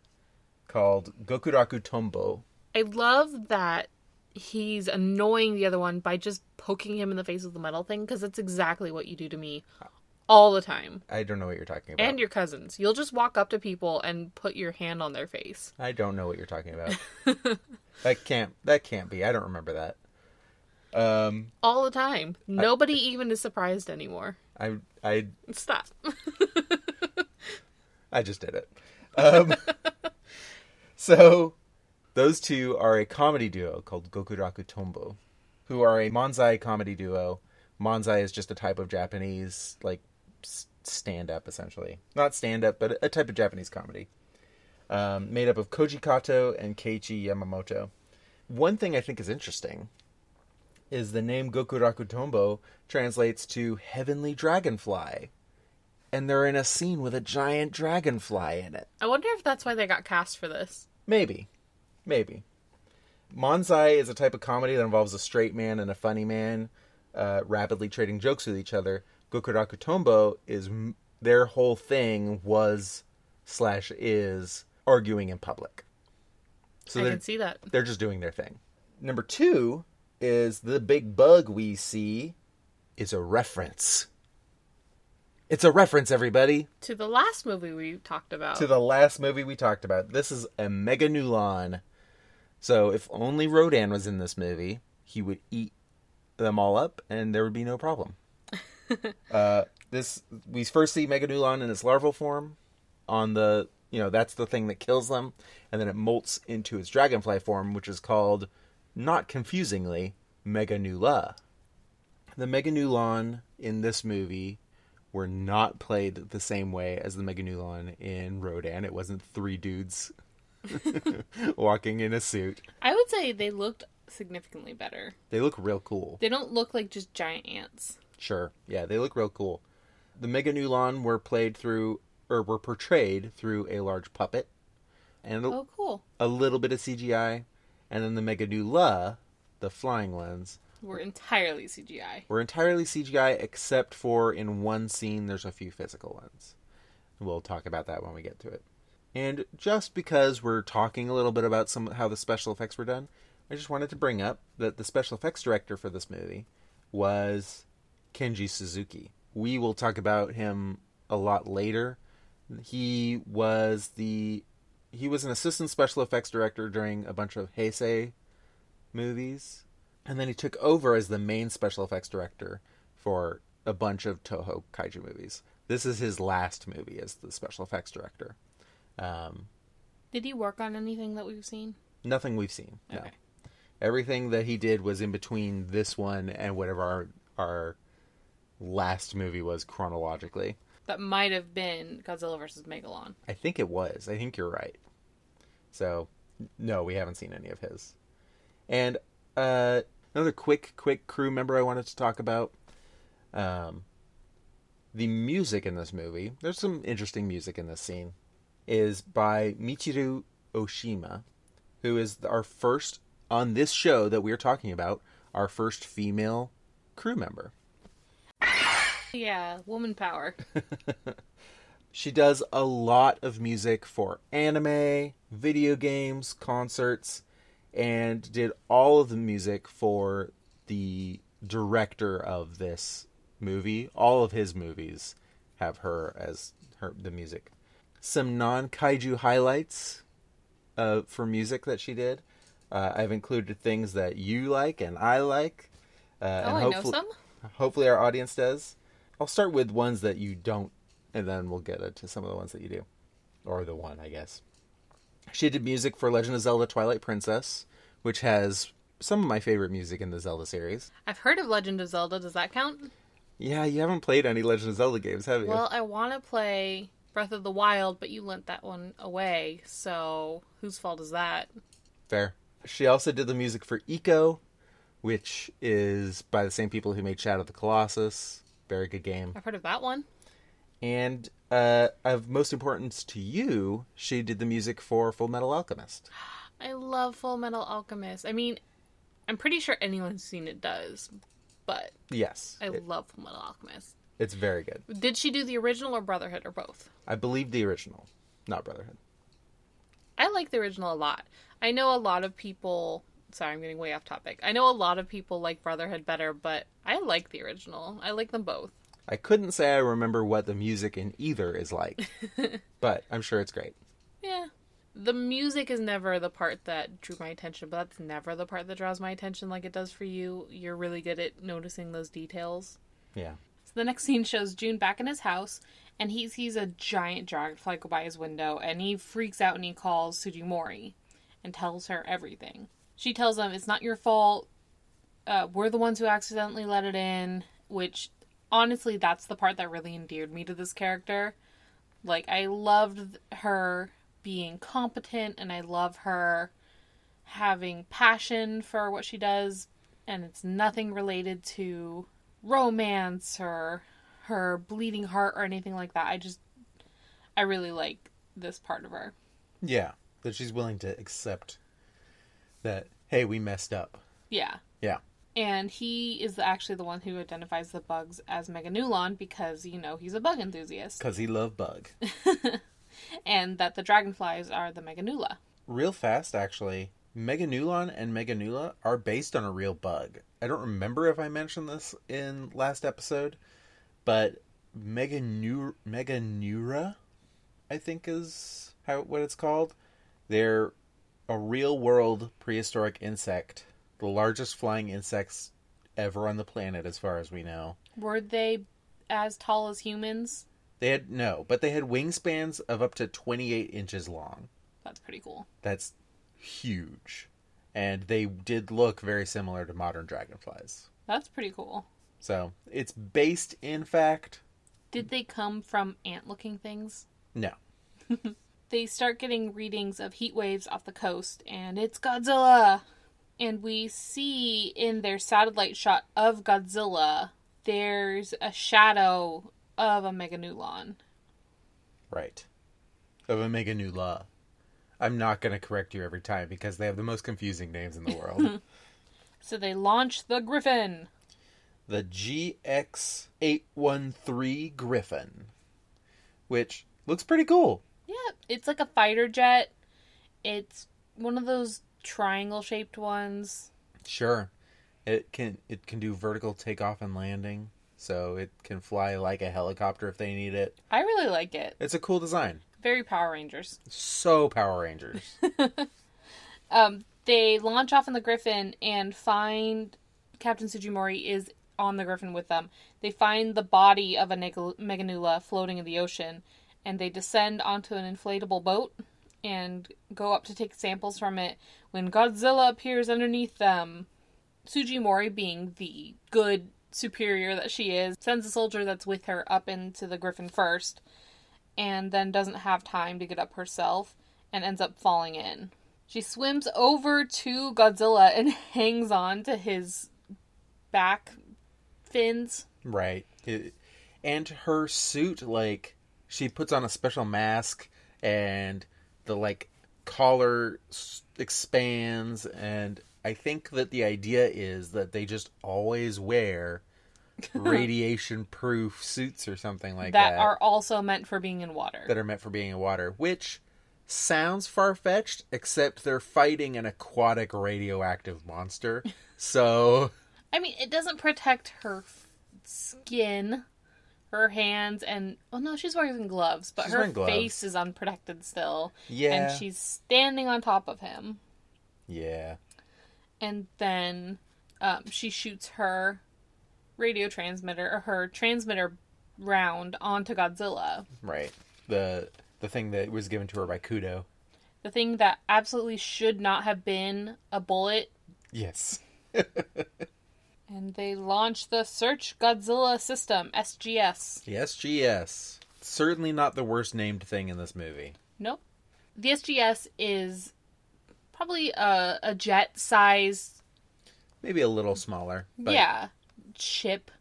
called Gokuraku Tombo. I love that he's annoying the other one by just poking him in the face with the metal thing because that's exactly what you do to me all the time. I don't know what you're talking about. And your cousins. You'll just walk up to people and put your hand on their face. I don't know what you're talking about. that can't that can't be. I don't remember that. Um All the time. Nobody even is surprised anymore. I I Stop. I just did it. Um so those two are a comedy duo called Gokuraku Tombo, who are a manzai comedy duo. Manzai is just a type of Japanese like stand up essentially. Not stand up, but a type of Japanese comedy. Um, made up of Koji Kato and Keiichi Yamamoto. One thing I think is interesting is the name Gokuraku Tombo translates to Heavenly Dragonfly. And they're in a scene with a giant dragonfly in it. I wonder if that's why they got cast for this. Maybe. Maybe. Manzai is a type of comedy that involves a straight man and a funny man uh, rapidly trading jokes with each other. Gokuraku Tombo is m- their whole thing was slash is arguing in public. So I can see that. they're just doing their thing. Number two is the big bug we see is a reference. It's a reference, everybody, To the last movie we talked about. to the last movie we talked about. This is a Meganulon. So if only Rodan was in this movie, he would eat them all up, and there would be no problem. uh, this we first see Meganulon in its larval form. On the you know that's the thing that kills them, and then it molts into its dragonfly form, which is called, not confusingly, Meganula. The Meganulon in this movie were not played the same way as the Meganulon in Rodan. It wasn't three dudes walking in a suit. I would say they looked significantly better. They look real cool. They don't look like just giant ants. Sure. Yeah, they look real cool. The Meganulon were played through or were portrayed through a large puppet and a, Oh, cool. a little bit of CGI. And then the Meganula, the flying ones, We're entirely CGI. were entirely CGI except for in one scene there's a few physical ones. We'll talk about that when we get to it. And just because we're talking a little bit about some how the special effects were done, I just wanted to bring up that the special effects director for this movie was Kenji Suzuki. We will talk about him a lot later. He was the he was an assistant special effects director during a bunch of Heisei movies, and then he took over as the main special effects director for a bunch of Toho kaiju movies. This is his last movie as the special effects director. Um, Did he work on anything that we've seen? nothing we've seen. No. Okay. Everything that he did was in between this one and whatever our our last movie was chronologically. that might have been Godzilla versus Megalon. I think it was. I think you're right. So, no, we haven't seen any of his. And uh, another quick, quick crew member I wanted to talk about. Um, the music in this movie. There's some interesting music in this scene. Is by Michiru Oshima, who is our first on this show that we're talking about. Our first female crew member. Yeah, woman power. She does a lot of music for anime, video games, concerts, and did all of the music for the director of this movie. All of his movies have her as her the music. Some non kaiju highlights uh, for music that she did. Uh, I've included things that you like and I like. Uh, Oh, and I know hopefully- some. hopefully our audience does. I'll start with ones that you don't, and then we'll get to some of the ones that you do, or the one I guess. She did music for Legend of Zelda: Twilight Princess, which has some of my favorite music in the Zelda series. I've heard of Legend of Zelda. Does that count? Yeah, you haven't played any Legend of Zelda games, have you? Well, I want to play Breath of the Wild, but you lent that one away. So whose fault is that? Fair. She also did the music for Ico, which is by the same people who made Shadow of the Colossus. Very good game. I've heard of that one. And uh, of most importance to you, she did the music for Full Metal Alchemist. I love Full Metal Alchemist. I mean, I'm pretty sure anyone who's seen it does, but Yes, I it- love Full Metal Alchemist. It's very good. Did she do the original or Brotherhood or both? I believe the original, not Brotherhood. I like the original a lot. I know a lot of people. Sorry, I'm getting way off topic. I know a lot of people like Brotherhood better, but I like the original. I like them both. I couldn't say I remember what the music in either is like, but I'm sure it's great. Yeah. The music is never the part that drew my attention, but that's never the part that draws my attention like it does for you. You're really good at noticing those details. Yeah. So the next scene shows June back in his house, and he sees a giant dragonfly go by his window, and he freaks out and he calls Sujimori and tells her everything. She tells him, It's not your fault. Uh, we're the ones who accidentally let it in, which honestly, that's the part that really endeared me to this character. Like, I loved her being competent, and I love her having passion for what she does, and it's nothing related to romance or her bleeding heart or anything like that. I just, I really like this part of her. Yeah. That she's willing to accept that, hey, we messed up. Yeah. Yeah. And he is actually the one who identifies the bugs as Meganulon because, you know, he's a bug enthusiast. Because he loved Bug. And that the dragonflies are the Meganula. Real fast, actually, Meganulon and Meganula are based on a real bug. I don't remember if I mentioned this in last episode, but Meganu- Meganura, I think is how what it's called. They're a real world prehistoric insect, the largest flying insects ever on the planet, as far as we know. Were they as tall as humans? They had no, but they had wingspans of up to 28 inches long. That's pretty cool. That's huge. And they did look very similar to modern dragonflies. That's pretty cool. So it's based in fact. Did they come from ant looking things? No. They start getting readings of heat waves off the coast, and it's Godzilla! And we see in their satellite shot of Godzilla, there's a shadow of a Meganulon. Right. Of a Meganula. I'm not going to correct you every time because they have the most confusing names in the world. So they launch the Griffin. the GX813 Griffin, which looks pretty cool. Yeah, it's like a fighter jet. It's one of those triangle shaped ones. Sure. It can it can do vertical takeoff and landing, so it can fly like a helicopter if they need it. I really like it. It's a cool design. Very Power Rangers. So Power Rangers. Um, they launch off in the Griffin and find Captain Sujimori is on the Griffin with them. They find the body of a Meganula floating in the ocean, and they descend onto an inflatable boat and go up to take samples from it. When Godzilla appears underneath them, Sujimori, being the good superior that she is, sends a soldier that's with her up into the griffin first, and then doesn't have time to get up herself and ends up falling in. She swims over to Godzilla and hangs on to his back fins. Right. It- and her suit, like, she puts on a special mask, and the like collar expands, and I think that the idea is that they just always wear radiation-proof suits or something like that, that are also meant for being in water. that are meant for being in water, which sounds far fetched, except they're fighting an aquatic radioactive monster. so I mean, it doesn't protect her f- skin, her hands, and oh no, she's wearing gloves, but She's her gloves. face is unprotected still. yeah, And she's standing on top of him. yeah, and then um, she shoots her radio transmitter or her transmitter round onto Godzilla. right. The the thing that was given to her by Kudo. The thing that absolutely should not have been a bullet, Yes. and they launch the Search Godzilla system (SGS). The SGS. Certainly not the worst named thing in this movie. Nope. The SGS is probably a, a jet size. Maybe a little smaller. But yeah, ship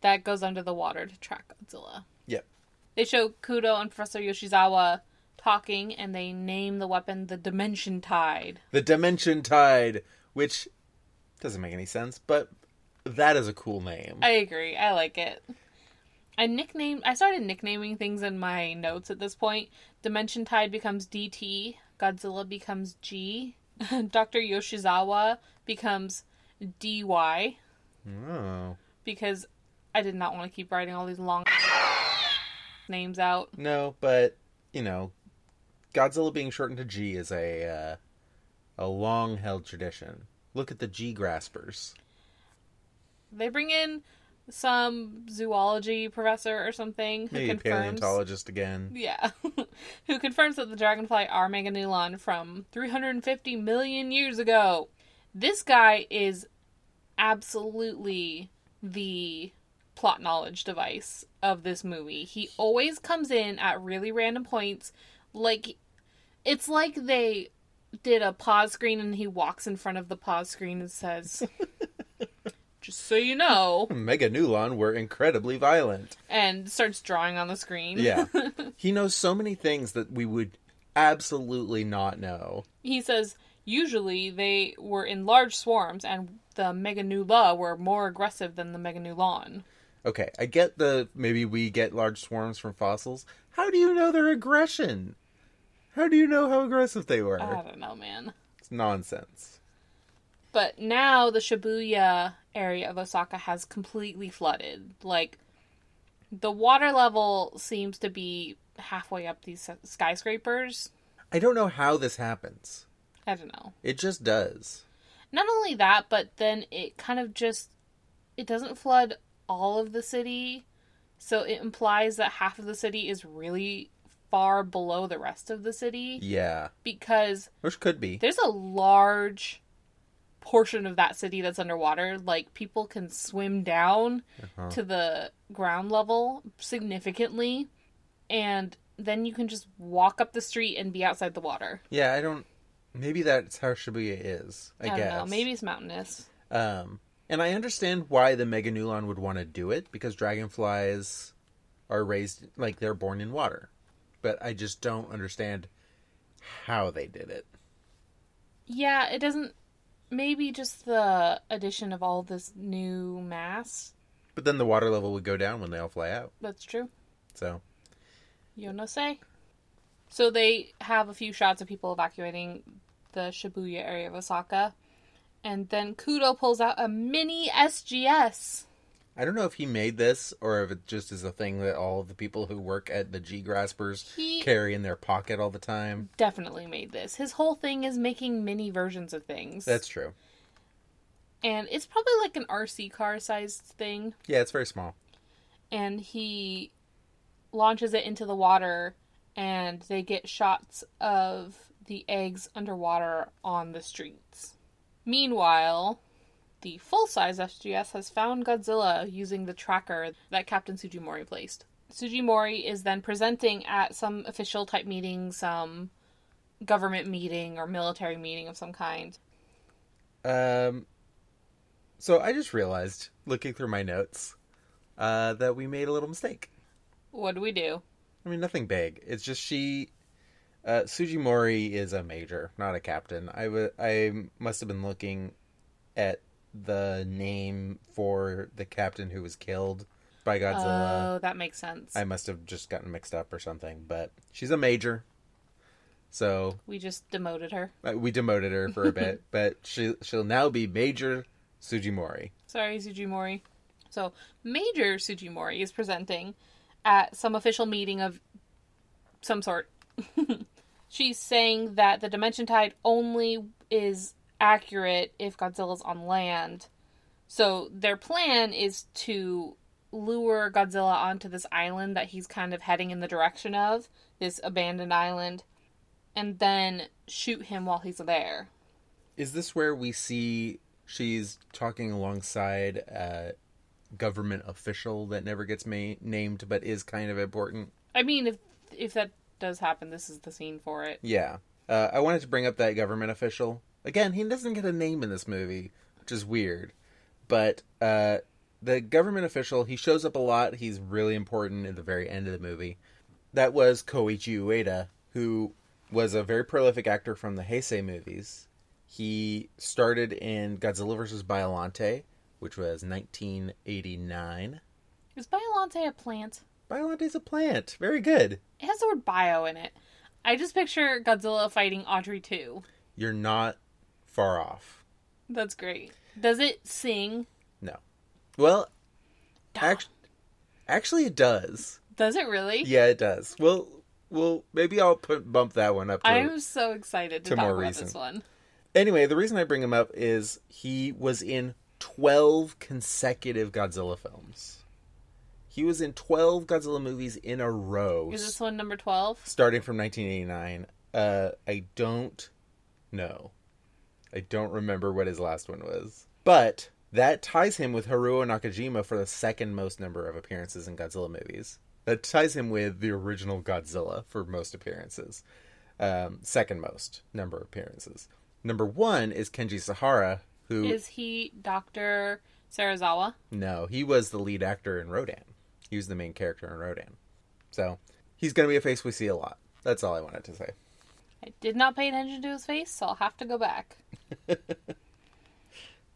that goes under the water to track Godzilla. Yep. They show Kudo and Professor Yoshizawa talking, and they name the weapon the Dimension Tide. The Dimension Tide, which doesn't make any sense, but that is a cool name. I agree. I like it. I nicknamed. I started nicknaming things in my notes at this point. Dimension Tide becomes DT. Godzilla becomes G. Doctor Yoshizawa becomes DY Oh. because I did not want to keep writing all these long names out. No, but you know, Godzilla being shortened to G is a uh, a long held tradition. Look at the G graspers. They bring in some zoology professor or something who Maybe confirms. paleontologist again. Yeah, who confirms that the dragonfly are Meganulon from 350 million years ago. This guy is absolutely the plot knowledge device of this movie. He always comes in at really random points, like it's like they did a pause screen and he walks in front of the pause screen and says. Just so you know, Mega Meganulon were incredibly violent. and starts drawing on the screen. Yeah. he knows so many things that we would absolutely not know. He says usually they were in large swarms and the Meganula were more aggressive than the Mega Meganulon. Okay, I get the maybe we get large swarms from fossils. How do you know their aggression? How do you know how aggressive they were? I don't know, man. It's nonsense. But now the Shibuya area of Osaka has completely flooded. Like the water level seems to be halfway up these skyscrapers. I don't know how this happens. I don't know. It just does. Not only that, but then it kind of just it doesn't flood all of the city. So it implies that half of the city is really far below the rest of the city Yeah. because Which could be. there's a large portion of that city that's underwater. Like people can swim down Uh-huh. to the ground level significantly and then you can just walk up the street and be outside the water. Yeah, I don't. Maybe that's how Shibuya is. I, I, guess. know. Maybe it's mountainous. Um, and I understand why the Meganulon would want to do it because dragonflies are raised like they're born in water, but I just don't understand how they did it. Yeah, it doesn't. Maybe just the addition of all this new mass. But then the water level would go down when they all fly out. That's true. So You no say. So they have a few shots of people evacuating the Shibuya area of Osaka. And then Kudo pulls out a mini SGS. I don't know if he made this or if it just is a thing that all of the people who work at the G Graspers He- carry in their pocket all the time. Definitely made this. His whole thing is making mini versions of things. That's true. and it's probably like an RC car sized thing. Yeah, it's very small. and he launches it into the water and they get shots of the eggs underwater on the streets. Meanwhile, the full size SGS has found Godzilla using the tracker that Captain Sujimori placed. Sujimori is then presenting at some official type meeting, some government meeting or military meeting of some kind. Um, so I just realized, looking through my notes, uh, that we made a little mistake. What do we do? I mean, nothing big. It's just she. Uh, Sujimori is a major, not a captain. I I must have been looking at the name for the captain who was killed by Godzilla. Oh, that makes sense. I must have just gotten mixed up or something. But she's a major, so We just demoted her. uh, we demoted her for a bit. But she she'll now be Major Sujimori. Sorry, Sujimori. So, Major Sujimori is presenting at some official meeting of some sort. She's saying that the Dimension Tide only is accurate if Godzilla's on land. So, their plan is to lure Godzilla onto this island that he's kind of heading in the direction of, this abandoned island, and then shoot him while he's there. Is this where we see she's talking alongside a government official that never gets ma- named but is kind of important? I mean, if if that does happen, this is the scene for it. Yeah. Uh, I wanted to bring up that government official. Again, he doesn't get a name in this movie, which is weird. But uh, the government official, he shows up a lot. He's really important at the very end of the movie. That was Koichi Ueda, who was a very prolific actor from the Heisei movies. He started in Godzilla vs. Biollante, which was 1989. Is Biollante a plant? Biollante's a plant. Very good. It has the word bio in it. I just picture Godzilla fighting Audrey 2. You're not far off. That's great. Does it sing? No. Well, act- actually, it does. Does it really? Yeah, it does. Well, well, maybe I'll put bump that one up. To... I'm so excited to, to talk more about recent. this one. Anyway, the reason I bring him up is he was in 12 consecutive Godzilla films. He was in 12 Godzilla movies in a row, Is this one number 12? starting from 1989. Uh, I don't know. I don't remember what his last one was. But that ties him with Haruo Nakajima for the second most number of appearances in Godzilla movies. That ties him with the original Godzilla for most appearances. Um, second most number of appearances. Number one is Kenji Sahara, who Is he Dr. Sarazawa? no, he was the lead actor in Rodan. He was the main character in Rodan. So he's going to be a face we see a lot. That's all I wanted to say. I did not pay attention to his face, so I'll have to go back.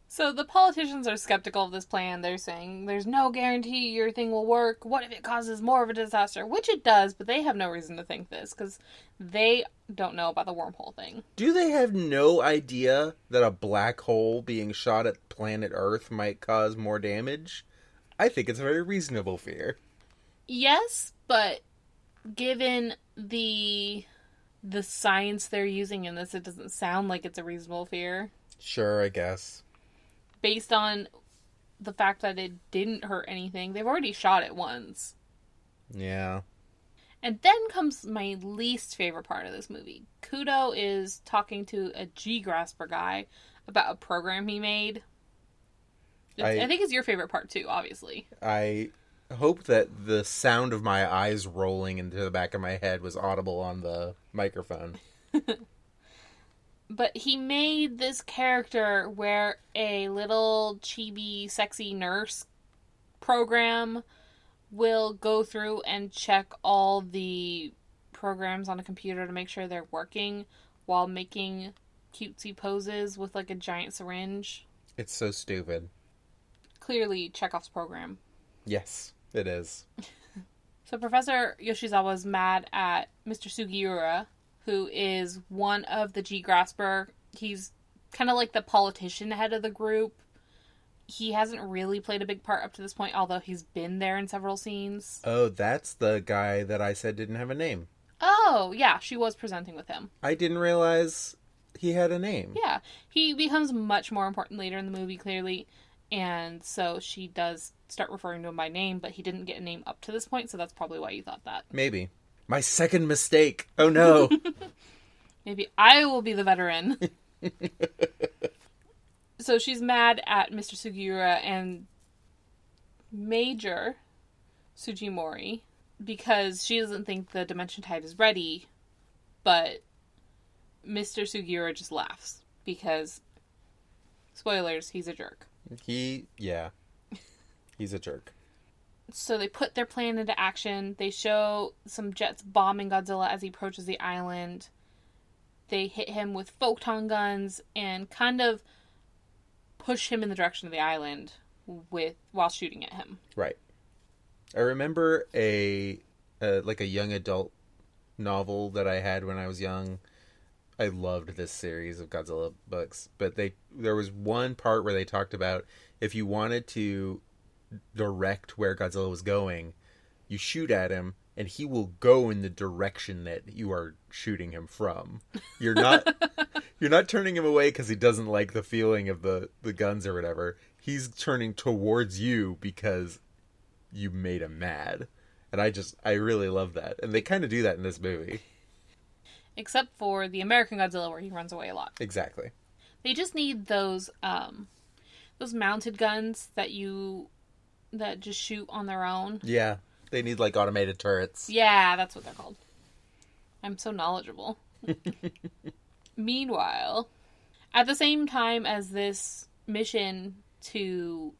so the politicians are skeptical of this plan. They're saying there's no guarantee your thing will work. What if it causes more of a disaster? Which it does, but they have no reason to think this because they don't know about the wormhole thing. Do they have no idea that a black hole being shot at planet Earth might cause more damage? I think it's a very reasonable fear. Yes, but given the the science they're using in this, it doesn't sound like it's a reasonable fear. Sure, I guess. Based on the fact that it didn't hurt anything, they've already shot it once. Yeah. And then comes my least favorite part of this movie. Kudo is talking to a G Grasper guy about a program he made. I- I think it's your favorite part too, obviously. I hope that the sound of my eyes rolling into the back of my head was audible on the microphone. But he made this character where a little chibi sexy nurse program will go through and check all the programs on a computer to make sure they're working while making cutesy poses with like a giant syringe. It's so stupid. Clearly Chekhov's program. Yes, it is. So Professor Yoshizawa Yoshizawa's mad at Mr. Sugiura, who is one of the G Grasper. He's kind of like the politician head of the group. He hasn't really played a big part up to this point, although he's been there in several scenes. Oh, that's the guy that I said didn't have a name. Oh, yeah, she was presenting with him. I didn't realize he had a name. Yeah, he becomes much more important later in the movie, clearly. And so she does start referring to him by name, but he didn't get a name up to this point, so that's probably why you thought that. Maybe. My second mistake. Oh no. Maybe I will be the veteran. So she's mad at Mr. Sugiura and Major Sujimori because she doesn't think the Dimension Tide is ready, but Mr. Sugiura just laughs because, spoilers, he's a jerk. He, yeah, he's a jerk. So they put their plan into action. They show some jets bombing Godzilla as he approaches the island. They hit him with photon guns and kind of push him in the direction of the island with while shooting at him. Right. I remember a uh, like a young adult novel that I had when I was young. I loved this series of Godzilla books, but they there was one part where they talked about if you wanted to direct where Godzilla was going, you shoot at him and he will go in the direction that you are shooting him from. You're not you're not turning him away cuz he doesn't like the feeling of the the guns or whatever. He's turning towards you because you made him mad. And I just I really love that. And they kind of do that in this movie. Except for the American Godzilla where he runs away a lot. Exactly. They just need those um those mounted guns that you that just shoot on their own. Yeah. They need like automated turrets. Yeah, that's what they're called. I'm so knowledgeable. Meanwhile, at the same time as this mission to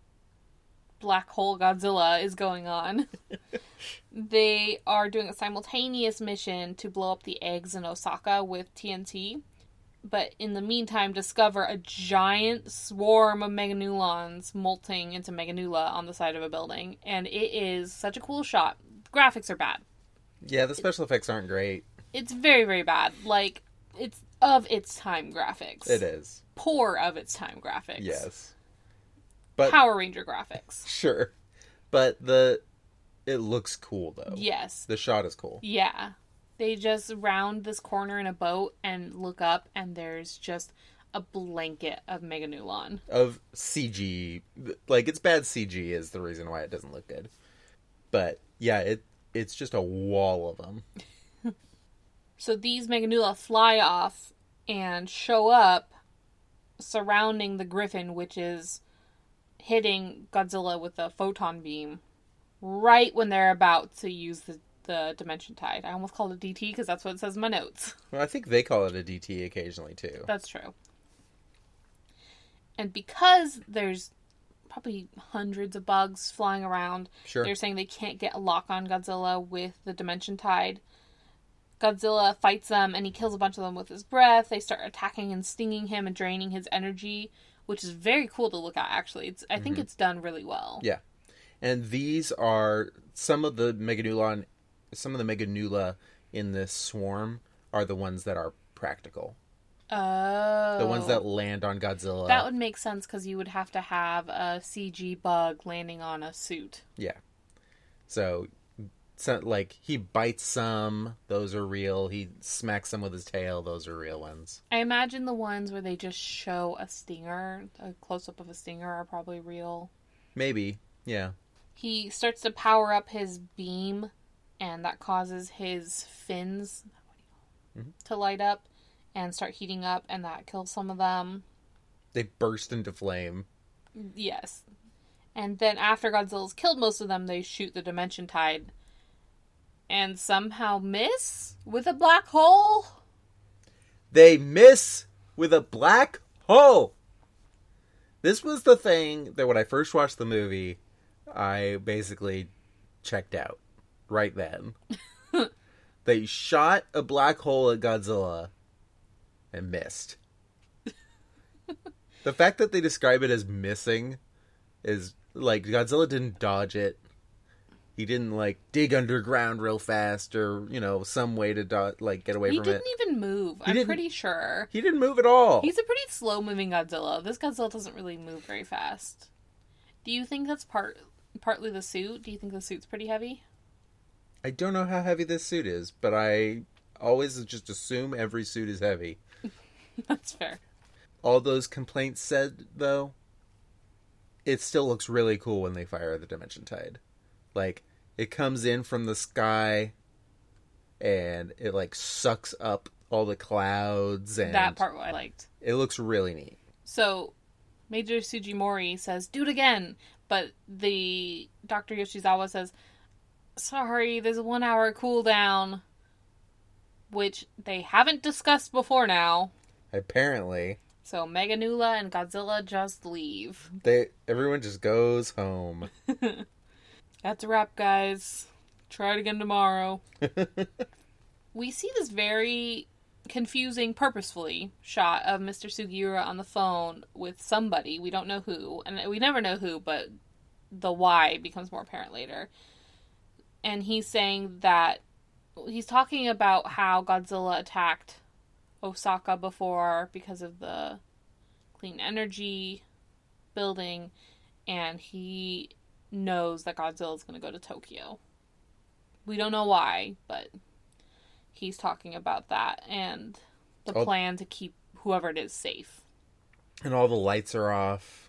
Black Hole Godzilla is going on, they are doing a simultaneous mission to blow up the eggs in Osaka with TNT. But in the meantime, discover a giant swarm of meganulons molting into meganula on the side of a building. And it is such a cool shot. Graphics are bad Yeah, the special effects aren't great. it's very very bad like it's of its time graphics It is. poor of its time graphics Yes. But power ranger graphics sure. But the it looks cool though. yes The shot is cool. yeah they just round this corner in a boat and look up and there's just a blanket of Mega meganulon Of CG like it's bad CG is the reason why it doesn't look good. But yeah, it it's just a wall of them. so these meganula fly off and show up surrounding the griffin which is hitting godzilla with a photon beam right when they're about to use the, the dimension tide i almost called it dt because that's what it says in my notes Well, I think they call it a DT occasionally too. that's true and because there's probably hundreds of bugs flying around Sure. they're saying they can't get a lock on Godzilla with the Dimension Tide. Godzilla fights them and he kills a bunch of them with his breath. They start attacking and stinging him and draining his energy, which is very cool to look at actually. It's I think mm-hmm. it's done really well. Yeah. And these are some of the Meganulon some of the Meganula in this swarm are the ones that are practical. Oh. The ones that oh. land on Godzilla. That would make sense cuz you would have to have a CG bug landing on a suit. Yeah. So, so like he bites some, those are real. He smacks some with his tail, those are real ones. I imagine the ones where they just show a stinger, a close up of a stinger are probably real. Maybe. Yeah. he starts to power up his beam and that causes his fins mm-hmm. to light up and start heating up and that kills some of them They burst into flame. yes and then after godzilla's killed most of them they shoot the dimension tide and somehow miss with a black hole They miss with a black hole. This was the thing that when I first watched the movie, I basically checked out right then. they shot a black hole at Godzilla and missed. the fact that they describe it as missing is like Godzilla didn't dodge it. He didn't like dig underground real fast or, you know, some way to do- like get away he from it. He didn't even move i'm didn't- pretty sure He didn't move at all. he's a pretty slow moving godzilla this godzilla doesn't really move very fast do you think that's part partly the suit do you think the suit's pretty heavy I don't know how heavy this suit is, but I always just assume every suit is heavy. that's fair All those complaints said, though, it still looks really cool when they fire the Dimension Tide. Like, it comes in from the sky and it, like, sucks up all the clouds and that part I liked. it looks really neat. So, Major Sujimori says, "Do it again," but the Dr. Yoshizawa says, "Sorry, there's a one hour cooldown," which they haven't discussed before now. Apparently, So Meganula and Godzilla just leave. they everyone just goes home. That's a wrap, guys. Try it again tomorrow. we see this very confusing, purposefully shot of Mr. Sugiura on the phone with somebody. We don't know who, and we never know who, but the why becomes more apparent later. And he's saying that he's talking about how Godzilla attacked Osaka before because of the clean energy building, and he knows that Godzilla is going to go to Tokyo. We don't know why, but he's talking about that and the Oh. plan to keep whoever it is safe. and all the lights are off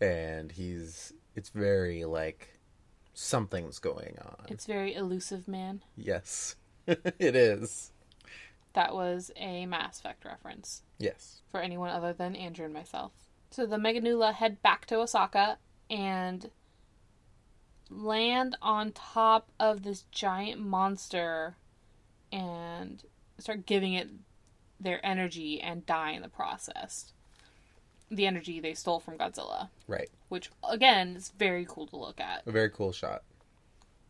and he's it's very like something's going on. It's very elusive, man. yes. it is. That was a Mass Effect reference Yes. for anyone other than Andrew and myself. So the Meganula head back to Osaka and land on top of this giant monster and start giving it their energy and die in the process. The energy they stole from Godzilla, Right. which again is very cool to look at. A very cool shot.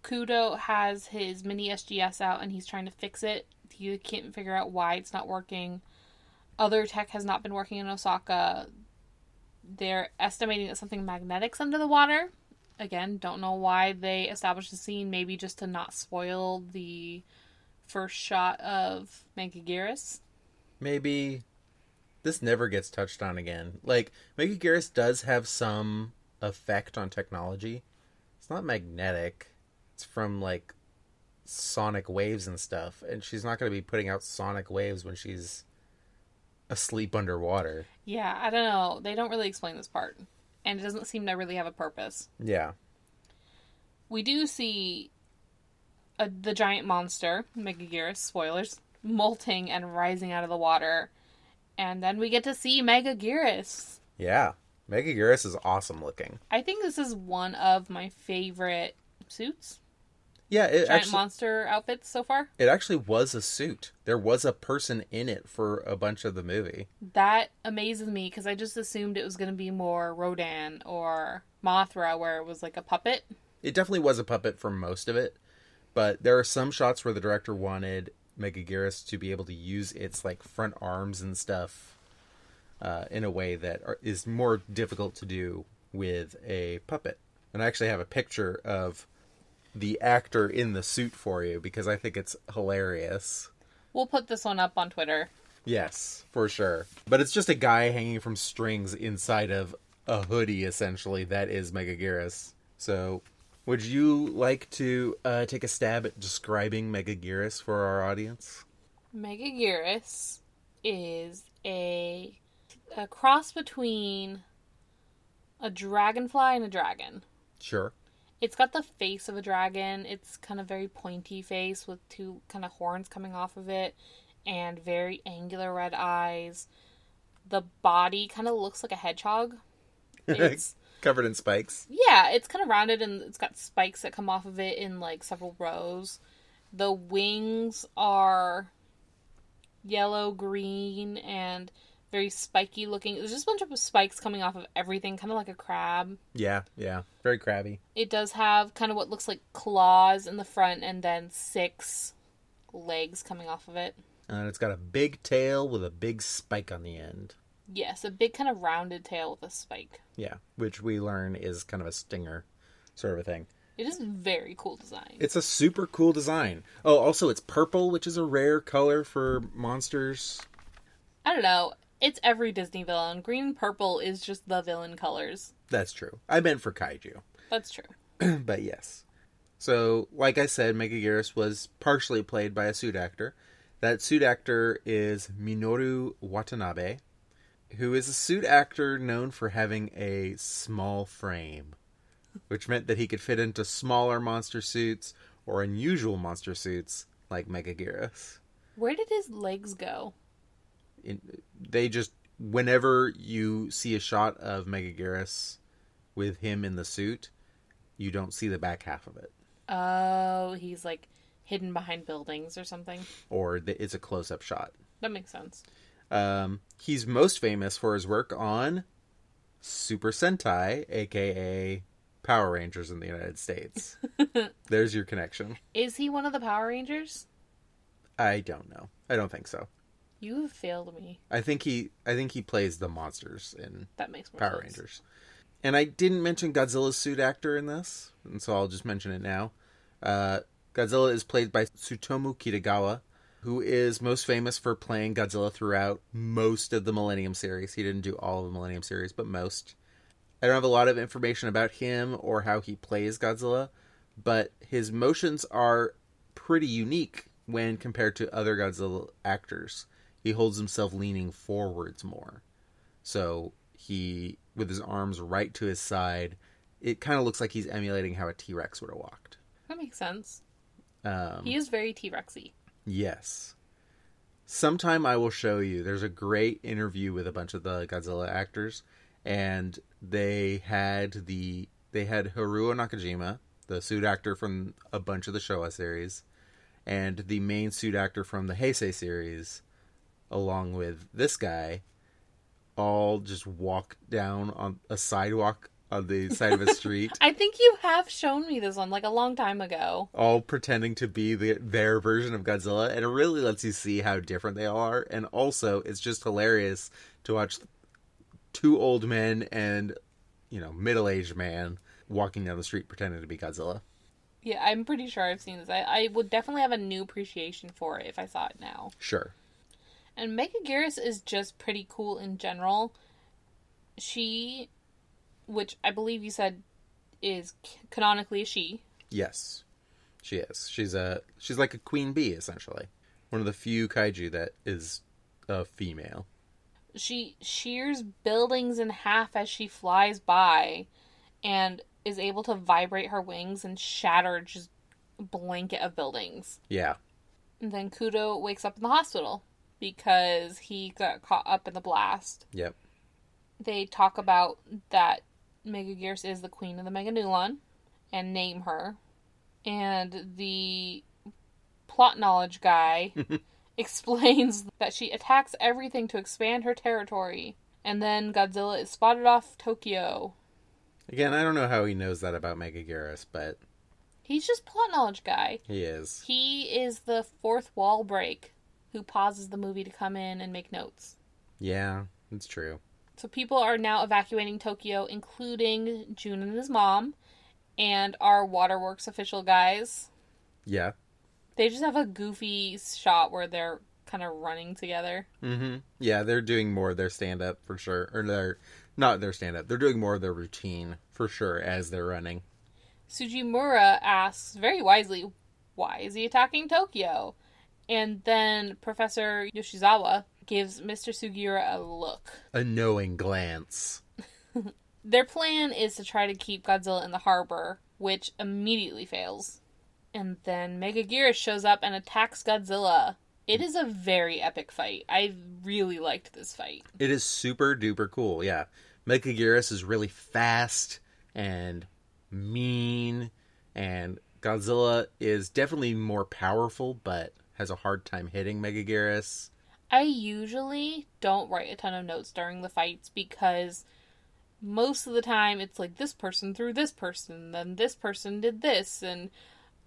Kudo has his mini SGS out and he's trying to fix it. He can't figure out why it's not working. Other tech has not been working in Osaka. They're estimating that something magnetic's under the water. Again, don't know why they established the scene. Maybe just to not spoil the first shot of Megaguirus. Maybe this never gets touched on again. Like Megaguirus does have some effect on technology. It's not magnetic. It's from like sonic waves and stuff, and she's not going to be putting out sonic waves when she's asleep underwater. Yeah, I don't know. They don't really explain this part. And it doesn't seem to really have a purpose. Yeah. we do see a, the giant monster, Megaguirus, spoilers, molting and rising out of the water. And then we get to see Megaguirus. Yeah. Megaguirus is awesome looking. I think this is one of my favorite suits, Yeah, it giant actually monster outfits so far. it actually was a suit. There was a person in it for a bunch of the movie. That amazes me because I just assumed it was going to be more Rodan or Mothra, where it was like a puppet. It definitely was a puppet for most of it, but there are some shots where the director wanted Megaguirus to be able to use its like front arms and stuff uh, in a way that are, is more difficult to do with a puppet. And I actually have a picture of the actor in the suit for you because I think it's hilarious. We'll put this one up on Twitter. Yes, for sure. But it's just a guy hanging from strings inside of a hoodie, essentially. That is Megaguirus. So, would you like to uh, take a stab at describing Megaguirus for our audience? Megaguirus is a a cross between a dragonfly and a dragon. Sure. It's got the face of a dragon. It's kind of very pointy face with two kind of horns coming off of it and very angular red eyes. The body kind of looks like a hedgehog. It's Covered in spikes. yeah, it's kind of rounded and it's got spikes that come off of it in like several rows. The wings are yellow, green, and very spiky looking. There's just a bunch of spikes coming off of everything, kind of like a crab. Yeah, yeah. Very crabby. It does have kind of what looks like claws in the front and then six legs coming off of it. And it's got a big tail with a big spike on the end. Yes, a big kind of rounded tail with a spike. Yeah, which we learn is kind of a stinger sort of a thing. It is very cool design. It's a super cool design. Oh, also it's purple, which is a rare color for monsters. I don't know. It's every Disney villain. Green and purple is just the villain colors. That's true. I meant for kaiju. That's true. but yes. So, like I said, Megaguirus was partially played by a suit actor. That suit actor is Minoru Watanabe, who is a suit actor known for having a small frame, which meant that he could fit into smaller monster suits or unusual monster suits like Megaguirus. Where did his legs go? In, they just whenever you see a shot of Megaguirus with him in the suit, you don't see the back half of it, Oh, he's like hidden behind buildings or something. or the, it's a close-up shot. That makes sense. Um, he's most famous for his work on Super Sentai, aka Power Rangers in the United States. There's your connection. Is he one of the Power Rangers? I don't know. I don't think so. You failed me. I think he I think he plays the monsters in That makes Power sense. Rangers. And I didn't mention Godzilla's suit actor in this, and so I'll just mention it now. Uh, Godzilla is played by Tsutomu Kitagawa, who is most famous for playing Godzilla throughout most of the Millennium series. He didn't do all of the Millennium series, but most. I don't have a lot of information about him or how he plays Godzilla, but his motions are pretty unique when compared to other Godzilla actors. He holds himself leaning forwards more. So he, with his arms right to his side, it kind of looks like he's emulating how a T Rex would have walked. That makes sense. Um, He is very T Rexy. yes. Sometime I will show you. There's a great interview with a bunch of the Godzilla actors, and they had the they had Haruo Nakajima, the suit actor from a bunch of the Showa series, and the main suit actor from the Heisei series, along with this guy, all just walk down on a sidewalk on the side of a street, I think you have shown me this one like a long time ago. all pretending to be the, their version of Godzilla, and it really lets you see how different they are. And also, it's just hilarious to watch two old men and you know middle-aged man walking down the street pretending to be Godzilla. Yeah, I'm pretty sure I've seen this. I, I would definitely have a new appreciation for it if I saw it now. Sure. And Megaguirus is just pretty cool in general. She, which I believe you said is canonically a she. Yes, she is. She's a she's like a queen bee essentially. One of the few kaiju that is a female. She shears buildings in half as she flies by and is able to vibrate her wings and shatter just a blanket of buildings. Yeah. And then Kudo wakes up in the hospital because he got caught up in the blast. Yep. They talk about that Megaguirus is the queen of the Meganulon and name her. And the plot knowledge guy explains that she attacks everything to expand her territory. And then Godzilla is spotted off Tokyo. Again, I don't know how he knows that about Megaguirus, but He's just plot knowledge guy. he is. He is the fourth wall break who pauses the movie to come in and make notes. Yeah, it's true. So people are now evacuating Tokyo, including June and his mom, and our waterworks official guys. Yeah. They just have a goofy shot where they're kind of running together. Mm-hmm. Yeah, they're doing more of their stand up for sure. Or they're not their stand up. They're doing more of their routine for sure as they're running. Sujimura asks very wisely, why is he attacking Tokyo? And then Professor Yoshizawa gives Mr. Sugiura a look. A knowing glance. Their plan is to try to keep Godzilla in the harbor, which immediately fails. And then Megaguirus shows up and attacks Godzilla. It is a very epic fight. I really liked this fight. It is super duper cool. Yeah, Megaguirus is really fast and mean, and Godzilla is definitely more powerful, but has a hard time hitting Megaguirus. I usually don't write a ton of notes during the fights because most of the time it's like this person threw this person, then this person did this, and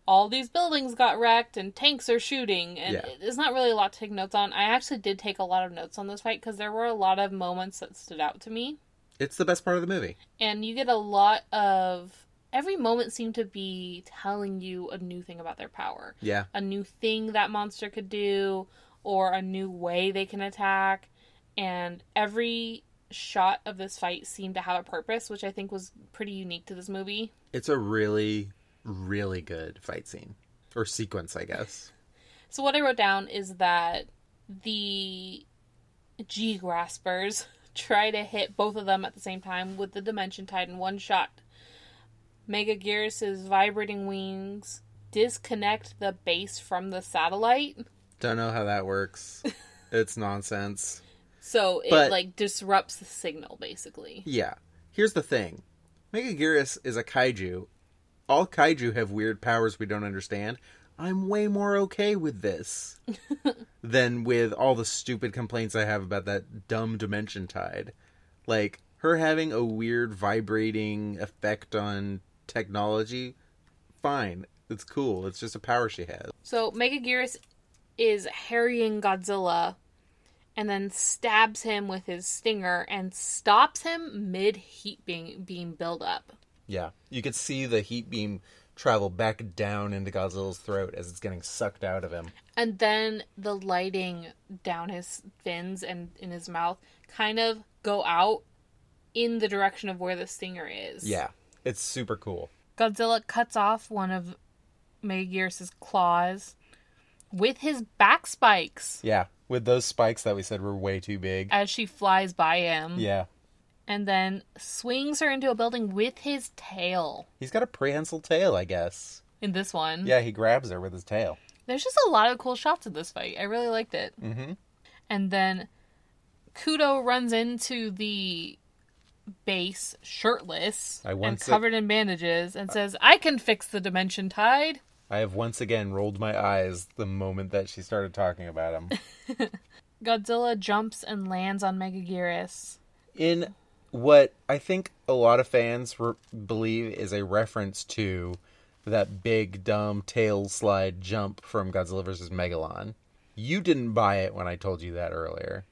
all these buildings got wrecked and tanks are shooting, and Yeah. there's not really a lot to take notes on. I actually did take a lot of notes on this fight because there were a lot of moments that stood out to me, It's the best part of the movie. and you get a lot of. Every moment seemed to be telling you a new thing about their power. Yeah, a new thing that monster could do or a new way they can attack. And every shot of this fight seemed to have a purpose which i think was pretty unique to this movie. It's a really, really good fight scene. Or sequence, I guess. so what i wrote down is that the G-Graspers try to hit both of them at the same time with the dimension tide in one shot Megaguirus's vibrating wings disconnect the base from the satellite Don't know how that works. it's nonsense. So it But- like disrupts the signal basically. Yeah. Here's the thing. Megaguirus is a kaiju. All kaiju have weird powers we don't understand. I'm way more okay with this than with all the stupid complaints I have about that dumb dimension tide. Like her having a weird vibrating effect on technology, fine. It's cool. It's just a power she has. So Megaguirus is harrying Godzilla and then stabs him with his stinger and stops him mid heat beam beam buildup. Yeah. You could see the heat beam travel back down into Godzilla's throat as it's getting sucked out of him. And then the lighting down his fins and in his mouth kind of go out in the direction of where the stinger is. Yeah. It's super cool. Godzilla cuts off one of Megaguirus' claws with his back spikes Yeah, with those spikes that we said were way too big. as she flies by him. Yeah. And then swings her into a building with his tail He's got a prehensile tail, I guess. in this one. Yeah, he grabs her with his tail. There's just a lot of cool shots of this fight. I really liked it. Mm-hmm. And then Kudo runs into the base shirtless I and covered in bandages and says, I can fix the dimension tide. I have once again rolled my eyes the moment that she started talking about him. Godzilla jumps and lands on Megaguirus. In what I think a lot of fans re- believe is a reference to that big dumb tail slide jump from Godzilla vs. Megalon. You didn't buy it when I told you that earlier.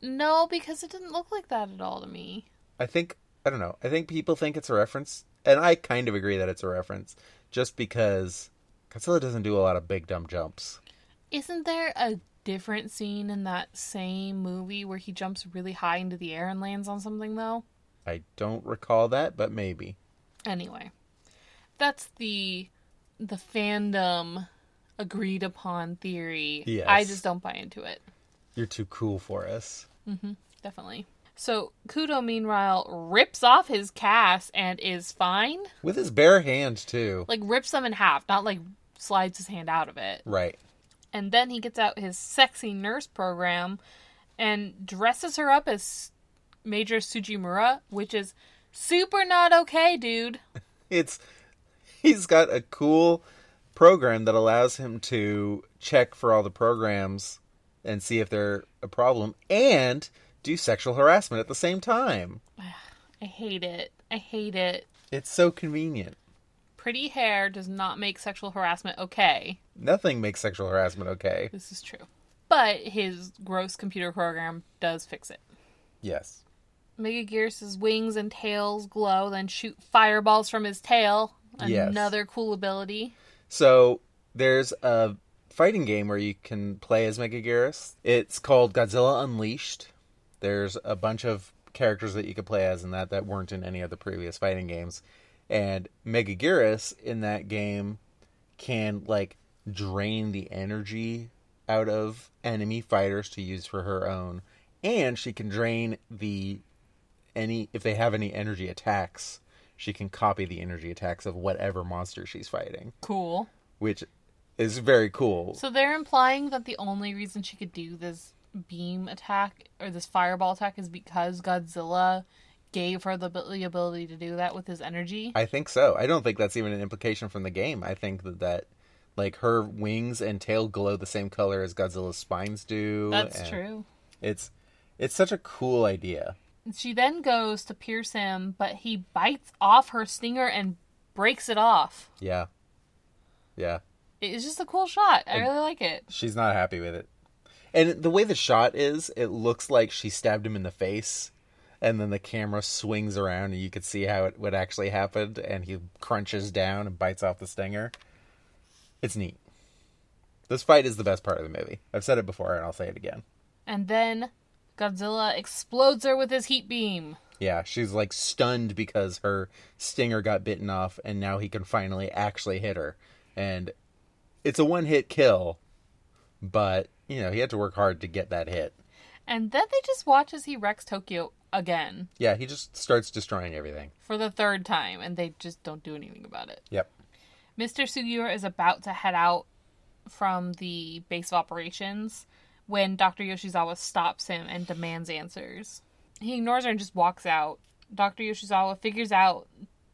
No, because it didn't look like that at all to me. I think I don't know. I think people think it's a reference, and I kind of agree that it's a reference, just because Godzilla doesn't do a lot of big dumb jumps. Isn't there a different scene in that same movie where he jumps really high into the air and lands on something, though? I don't recall that, but maybe. Anyway, that's the the fandom agreed upon theory. Yes. I just don't buy into it. You're too cool for us. Mm-hmm, definitely. So Kudo, meanwhile, rips off his cast and is fine. With his bare hand too. Like rips them in half, not like slides his hand out of it. Right. And then he gets out his sexy nurse program and dresses her up as Major Sujimura, which is super not okay, dude. It's he's got a cool program that allows him to check for all the programs and see if they're a problem and do sexual harassment at the same time. I hate it. I hate it. It's so convenient. Pretty hair does not make sexual harassment okay. Nothing makes sexual harassment okay. This is true. But his gross computer program does fix it. Yes. Megaguirus' wings and tails glow, then shoot fireballs from his tail. Yes. Another cool ability. So there's a fighting game where you can play as Megaguirus. It's called Godzilla Unleashed. There's a bunch of characters that you could play as in that that weren't in any of the previous fighting games. And Megaguirus in that game can like drain the energy out of enemy fighters to use for her own. And she can drain the any if they have any energy attacks, she can copy the energy attacks of whatever monster she's fighting Cool. which is very cool. So they're implying that the only reason she could do this beam attack or this fireball attack is because Godzilla gave her the the ability to do that with his energy. I think so. I don't think that's even an implication from the game. I think that that like her wings and tail glow the same color as Godzilla's spines do. That's true. It's it's such a cool idea. She then goes to pierce him, but he bites off her stinger and breaks it off. Yeah. Yeah. It's just a cool shot. I really like it. She's not happy with it. And the way the shot is, it looks like she stabbed him in the face and then the camera swings around and you could see how it would actually happened and he crunches down and bites off the stinger. It's neat. This fight is the best part of the movie. I've said it before and I'll say it again. And then Godzilla explodes her with his heat beam. Yeah, she's like stunned because her stinger got bitten off and now he can finally actually hit her. And it's a one hit kill, but you know, he had to work hard to get that hit. And then they just watch as he wrecks Tokyo again Yeah, he just starts destroying everything. for the third time, and they just don't do anything about it. Yep. Mr. Sugiura is about to head out from the base of operations, when Dr. Yoshizawa stops him and demands answers. He ignores her and just walks out. Dr. Yoshizawa figures out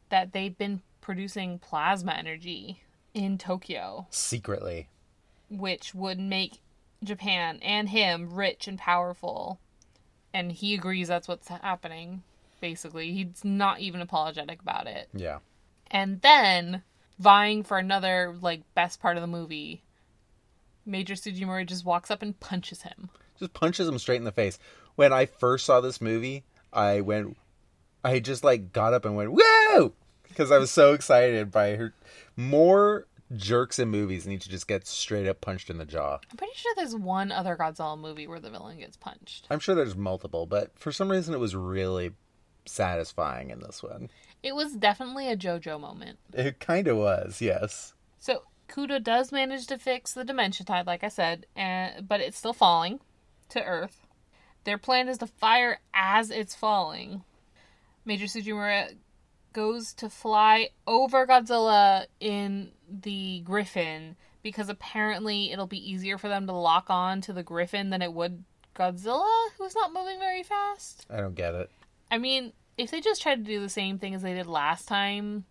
that they've been producing plasma energy in Tokyo, Secretly. which would make Japan and him rich and powerful. And he agrees that's what's happening, basically. He's not even apologetic about it. Yeah. And then, vying for another, like, best part of the movie, Major Sujimori just walks up and punches him. Just punches him straight in the face. When I first saw this movie, I went, I just like got up and went, whoa! Because I was so excited by her. More jerks in movies need to just get straight up punched in the jaw. I'm pretty sure there's one other Godzilla movie where the villain gets punched. I'm sure there's multiple, but for some reason it was really satisfying in this one. It was definitely a JoJo moment. It kind of was, yes. So Kudo does manage to fix the Dimension Tide, like I said, and but it's still falling to Earth. Their plan is to fire as it's falling. Major Sujimura goes to fly over Godzilla in the Griffin because apparently it'll be easier for them to lock on to the Griffin than it would Godzilla, who's not moving very fast. I don't get it. I mean, if they just tried to do the same thing as they did last time,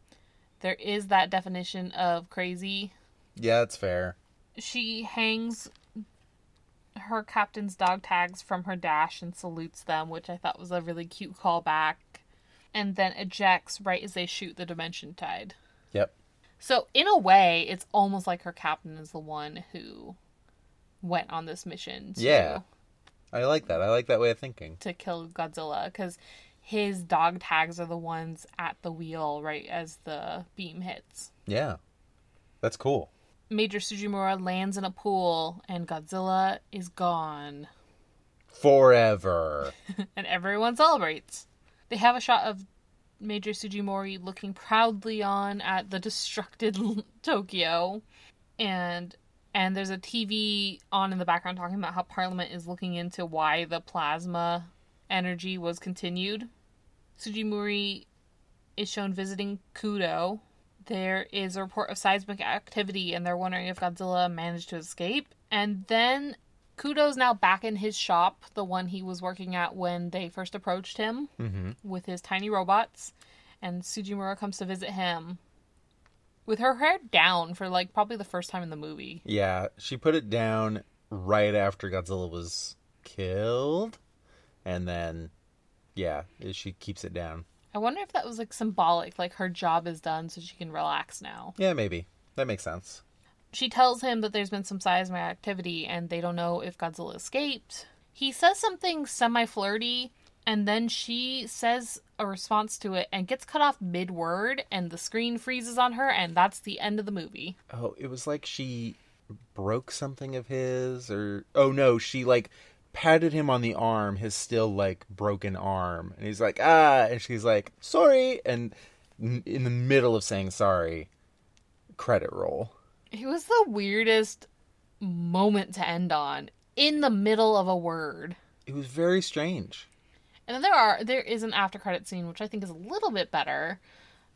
there is that definition of crazy. Yeah, it's fair. She hangs her captain's dog tags from her dash and salutes them, which I thought was a really cute callback, and then ejects right as they shoot the dimension tide. Yep. So, in a way, it's almost like her captain is the one who went on this mission to, Yeah. I like that. I like that way of thinking. to kill Godzilla because his dog tags are the ones at the wheel right as the beam hits. Yeah. That's cool. Major Sujimura lands in a pool and Godzilla is gone. Forever. and everyone celebrates. They have a shot of Major Sujimori looking proudly on at the destructed Tokyo, and and there's a TV on in the background talking about how Parliament is looking into why the plasma energy was continued. Sujimori is shown visiting Kudo. There is a report of seismic activity, and they're wondering if Godzilla managed to escape. And then Kudo's now back in his shop, the one he was working at when they first approached him mm-hmm. with his tiny robots. And Sujimura comes to visit him with her hair down for like probably the first time in the movie. Yeah, she put it down right after Godzilla was killed. And then, yeah, she keeps it down. I wonder if that was like symbolic, like her job is done so she can relax now. Yeah, maybe. That makes sense. She tells him that there's been some seismic activity and they don't know if Godzilla escaped. He says something semi flirty, and then she says a response to it and gets cut off mid word, and the screen freezes on her, and that's the end of the movie. Oh, it was like she broke something of his, or. Oh no, she like patted him on the arm, his still like broken arm. And he's like, ah. And she's like, sorry. And in the middle of saying sorry, credit roll. It was the weirdest moment to end on in the middle of a word. It was very strange. And then there are there is an after credit scene which I think is a little bit better.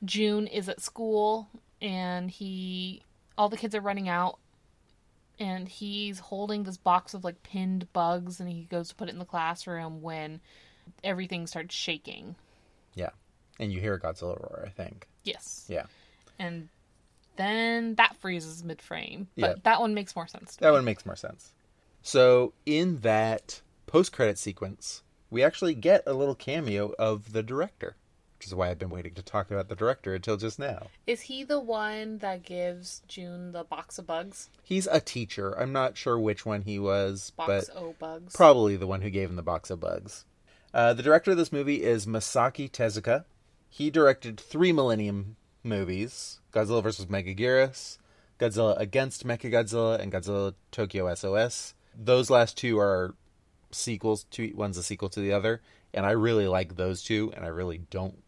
June is at school and he all the kids are running out and he's holding this box of like pinned bugs and he goes to put it in the classroom when everything starts shaking. Yeah. And you hear Godzilla roar, I think. Yes. Yeah. And then that freezes mid frame. But Yeah. that one makes more sense. To That me. one makes more sense. So, in that post credit sequence, we actually get a little cameo of the director, which is why I've been waiting to talk about the director until just now. Is he the one that gives June the box of bugs? He's a teacher. I'm not sure which one he was, Box but O bugs. probably the one who gave him the box of bugs. Uh, the director of this movie is Masaki Tezuka. He directed three Millennium movies Godzilla vs. Megaguirus, Godzilla Against Mechagodzilla, and Godzilla Tokyo SOS. Those last two are sequels to one's a sequel to the other, and I really like those two, and I really don't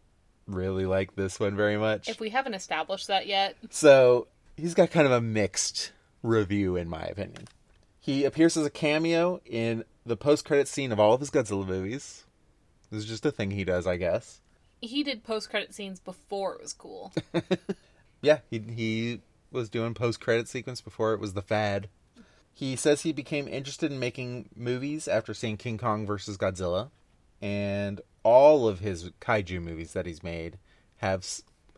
really like this one very much. if we haven't established that yet, So he's got kind of a mixed review, in my opinion. He appears as a cameo in the post-credit scene of all of his Godzilla movies. This is just a thing he does, I guess. He did post credit scenes before it was cool. Yeah, he he was doing post-credit sequence before it was the fad. He says he became interested in making movies after seeing King Kong versus Godzilla, and all of his kaiju movies that he's made have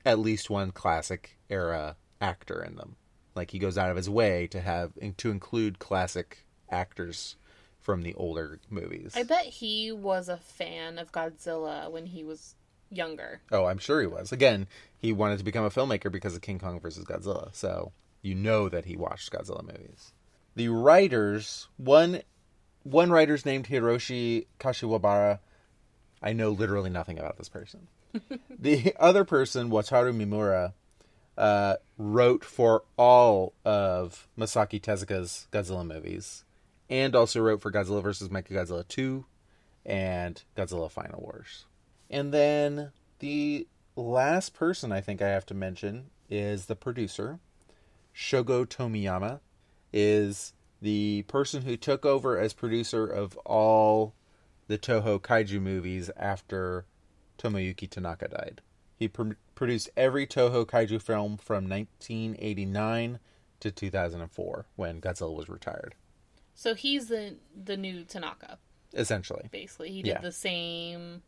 at least one classic era actor in them. Like he goes out of his way to have to include classic actors from the older movies. I bet he was a fan of Godzilla when he was younger. Oh, I'm sure he was. Again, he wanted to become a filmmaker because of King Kong versus Godzilla. So you know that he watched Godzilla movies. The writers, one one writer's named Hiroshi Kashiwabara. I know literally nothing about this person. the other person, Wataru Mimura, uh, wrote for all of Masaki Tezuka's Godzilla movies, and also wrote for Godzilla vs. Mechagodzilla 2 and Godzilla Final Wars. And then the last person I think I have to mention is the producer, Shogo Tomiyama, is the person who took over as producer of all the Toho kaiju movies after Tomoyuki Tanaka died. He pr- produced every Toho kaiju film from 1989 to 2004 when Godzilla was retired. So he's the the new Tanaka, Essentially. basically. He did Yeah. the same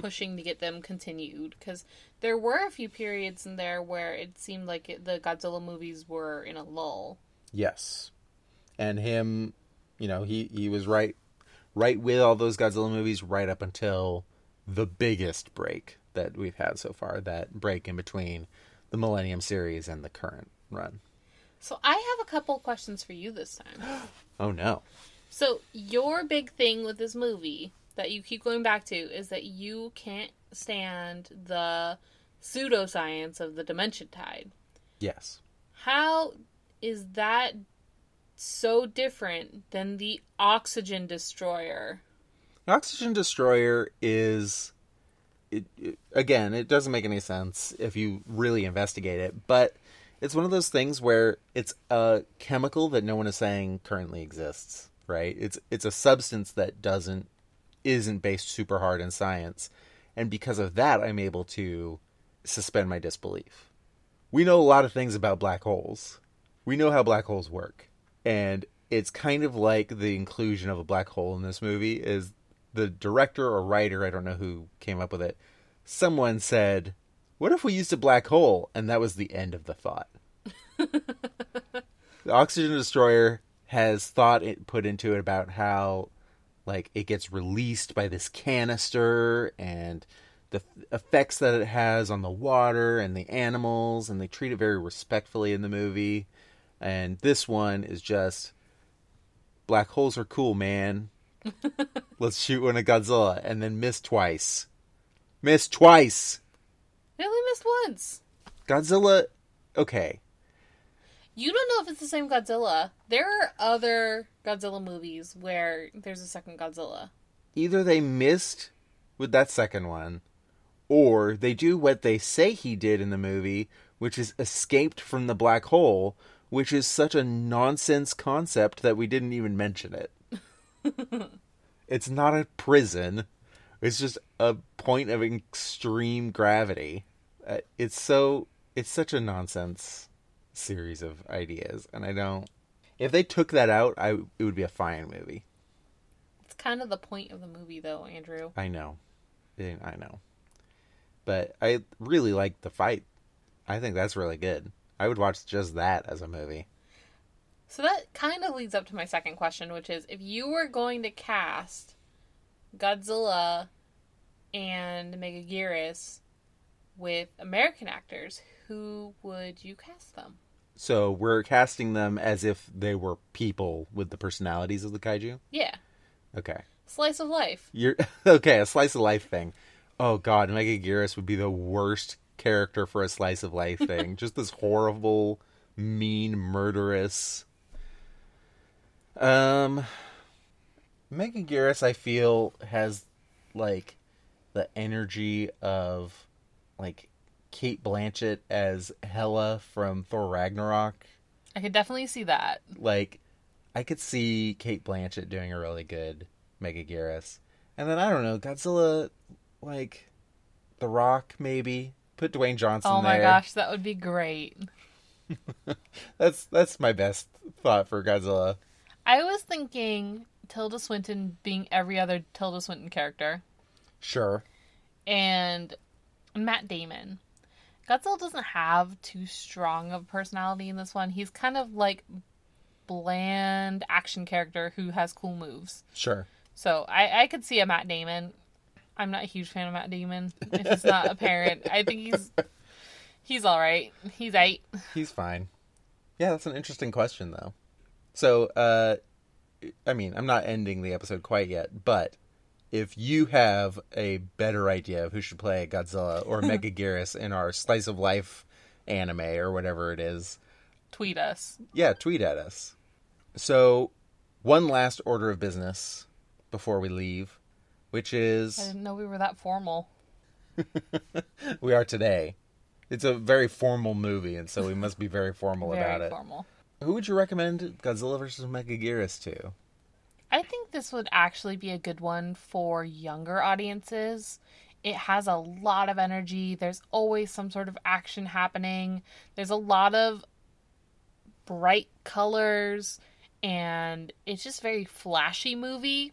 pushing to get them continued because there were a few periods in there where it seemed like it, the Godzilla movies were in a lull. Yes. And him, you know, he he was right right with all those Godzilla movies right up until the biggest break that we've had so far, that break in between the Millennium series and the current run. So I have a couple questions for you this time. Oh no. So your big thing with this movie that you keep going back to is that you can't stand the pseudoscience of the dimension tide. Yes. How is that so different than the oxygen destroyer? Oxygen Destroyer is it, it- again, it doesn't make any sense if you really investigate it, but it's one of those things where it's a chemical that no one is saying currently exists, right? It's it's a substance that doesn't isn't based super hard in science, and because of that I'm able to suspend my disbelief. We know a lot of things about black holes. We know how black holes work. And it's kind of like the inclusion of a black hole in this movie is the director or writer, I don't know who came up with it. Someone said, "What if we used a black hole?" and that was the end of the thought. the oxygen destroyer has thought it put into it about how like it gets released by this canister and the effects that it has on the water and the animals and they treat it very respectfully in the movie. And this one is just black holes are cool man. Let's shoot one at godzilla. And then miss twice. Miss twice. They only missed once. godzilla okay You don't know if it's the same Godzilla. There are other Godzilla movies where there's a second Godzilla. either they missed with that second one or they do what they say he did in the movie which is escaped from the black hole which is such a nonsense concept that we didn't even mention it it's not a prison it's just a point of extreme gravity Uh, it's so it's such a nonsense series of ideas and i don't if they took that out i it would be a fine movie It's kind of the point of the movie, though, Andrew. I know. I know. But I really like the fight. I think that's really good. I would watch just that as a movie. So that kind of leads up to my second question, which is if you were going to cast Godzilla and Megaguirus with American actors, who would you cast them? So we're casting them as if they were people with the personalities of the kaiju. Yeah, Okay. slice of life. You're okay, a slice of life thing. Oh god, Megaguirus would be the worst character for a slice of life thing. Just this horrible, mean, murderous. Um Megaguirus I feel has like the energy of like Cate Blanchett as Hela from Thor Ragnarok. I could definitely see that. Like I could see Cate Blanchett doing a really good Megaguirus. And then I don't know, Godzilla like The Rock maybe. Put Dwayne Johnson there. Oh my there. gosh, that would be great. That's that's my best thought for Godzilla. I was thinking Tilda Swinton being every other Tilda Swinton character, Sure. and Matt Damon. Godzilla doesn't have too strong of a personality in this one. He's kind of like bland action character who has cool moves. Sure. So I, I could see a Matt Damon. I'm not a huge fan of Matt Damon. If it's not apparent, I think he's he's all right. He's eight. He's fine. Yeah, that's an interesting question though. So, uh I mean, I'm not ending the episode quite yet, but if you have a better idea of who should play Godzilla or Megaguirus in our slice of life anime or whatever it is, Tweet us. yeah, tweet at us. So, one last order of business before we leave, which is I didn't know we were that formal. we are today. It's a very formal movie, and so we must be very formal Very about it. formal. Who would you recommend Godzilla versus Megaguirus to? I think this would actually be a good one for younger audiences. It has a lot of energy. There's always some sort of action happening. There's a lot of bright colors and it's just very flashy movie.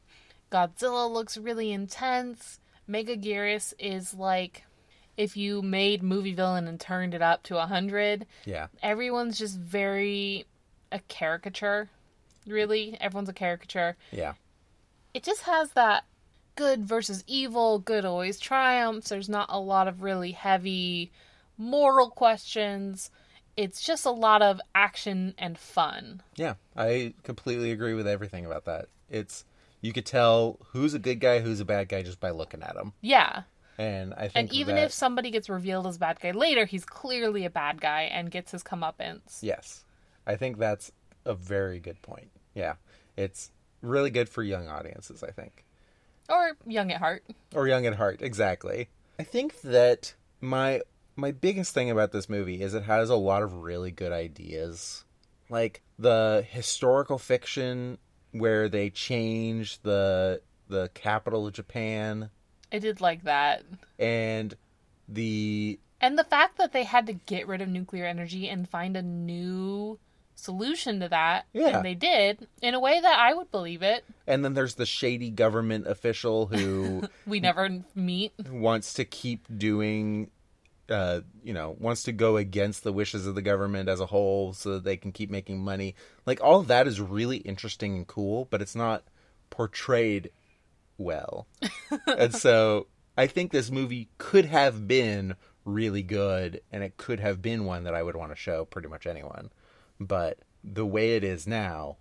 Godzilla looks really intense. Megaguirus is like if you made movie villain and turned it up to a 100 Yeah. everyone's just very a caricature really everyone's a caricature Yeah. it just has that good versus evil good always triumphs there's not a lot of really heavy moral questions it's just a lot of action and fun Yeah. I completely agree with everything about that. It's you could tell who's a good guy, who's a bad guy just by looking at him. yeah And I think and even that- if somebody gets revealed as a bad guy later he's clearly a bad guy and gets his comeuppance yes. I think that's a very good point. Yeah. It's really good for young audiences, I think. or young at heart or young at heart exactly i think that my my biggest thing about this movie is it has a lot of really good ideas like the historical fiction where they change the the capital of japan i did like that and the And the fact that they had to get rid of nuclear energy and find a new solution to that, Yeah. and they did in a way that I would believe it. and then there's the shady government official who We never meet. wants to keep doing uh you know wants to go against the wishes of the government as a whole so that they can keep making money like all of that is really interesting and cool but it's not portrayed well and so i think this movie could have been really good and it could have been one that i would want to show pretty much anyone but the way it is now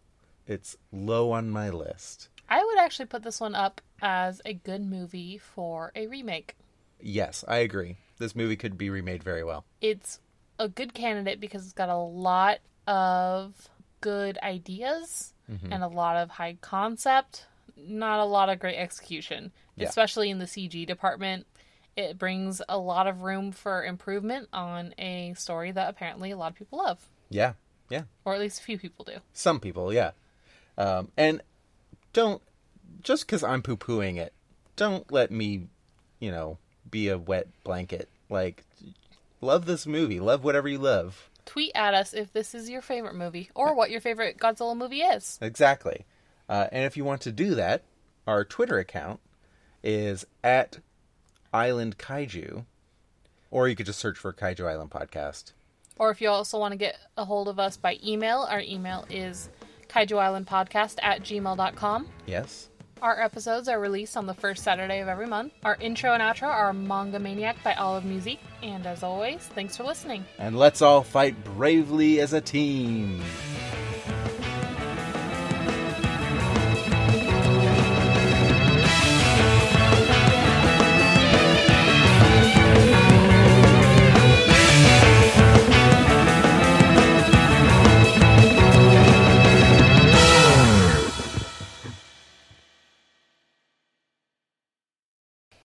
it's low on my list. I would actually put this one up as a good movie for a remake. yes i agree. This movie could be remade very well. It's a good candidate because it's got a lot of good ideas mm-hmm. and a lot of high concept, not a lot of great execution, Yeah. especially in the CG department. It brings a lot of room for improvement on a story that apparently a lot of people love, yeah yeah or at least a few people do. Some people, yeah. Um, and don't just because I'm poo pooing it, don't let me, you know, be a wet blanket. Like, love this movie, love whatever you love. Tweet at us if this is your favorite movie or what your favorite Godzilla movie is. Exactly. Uh, and if you want to do that, our Twitter account is at Island Kaiju, or you could just search for Kaiju Island Podcast. Or if you also want to get a hold of us by email, our email is kaijuislandpodcast at gmail.com. Yes. Our episodes are released on the first Saturday of every month. Our intro and outro are Manga Maniac by Olive Music. And as always, thanks for listening. And let's all fight bravely as a team.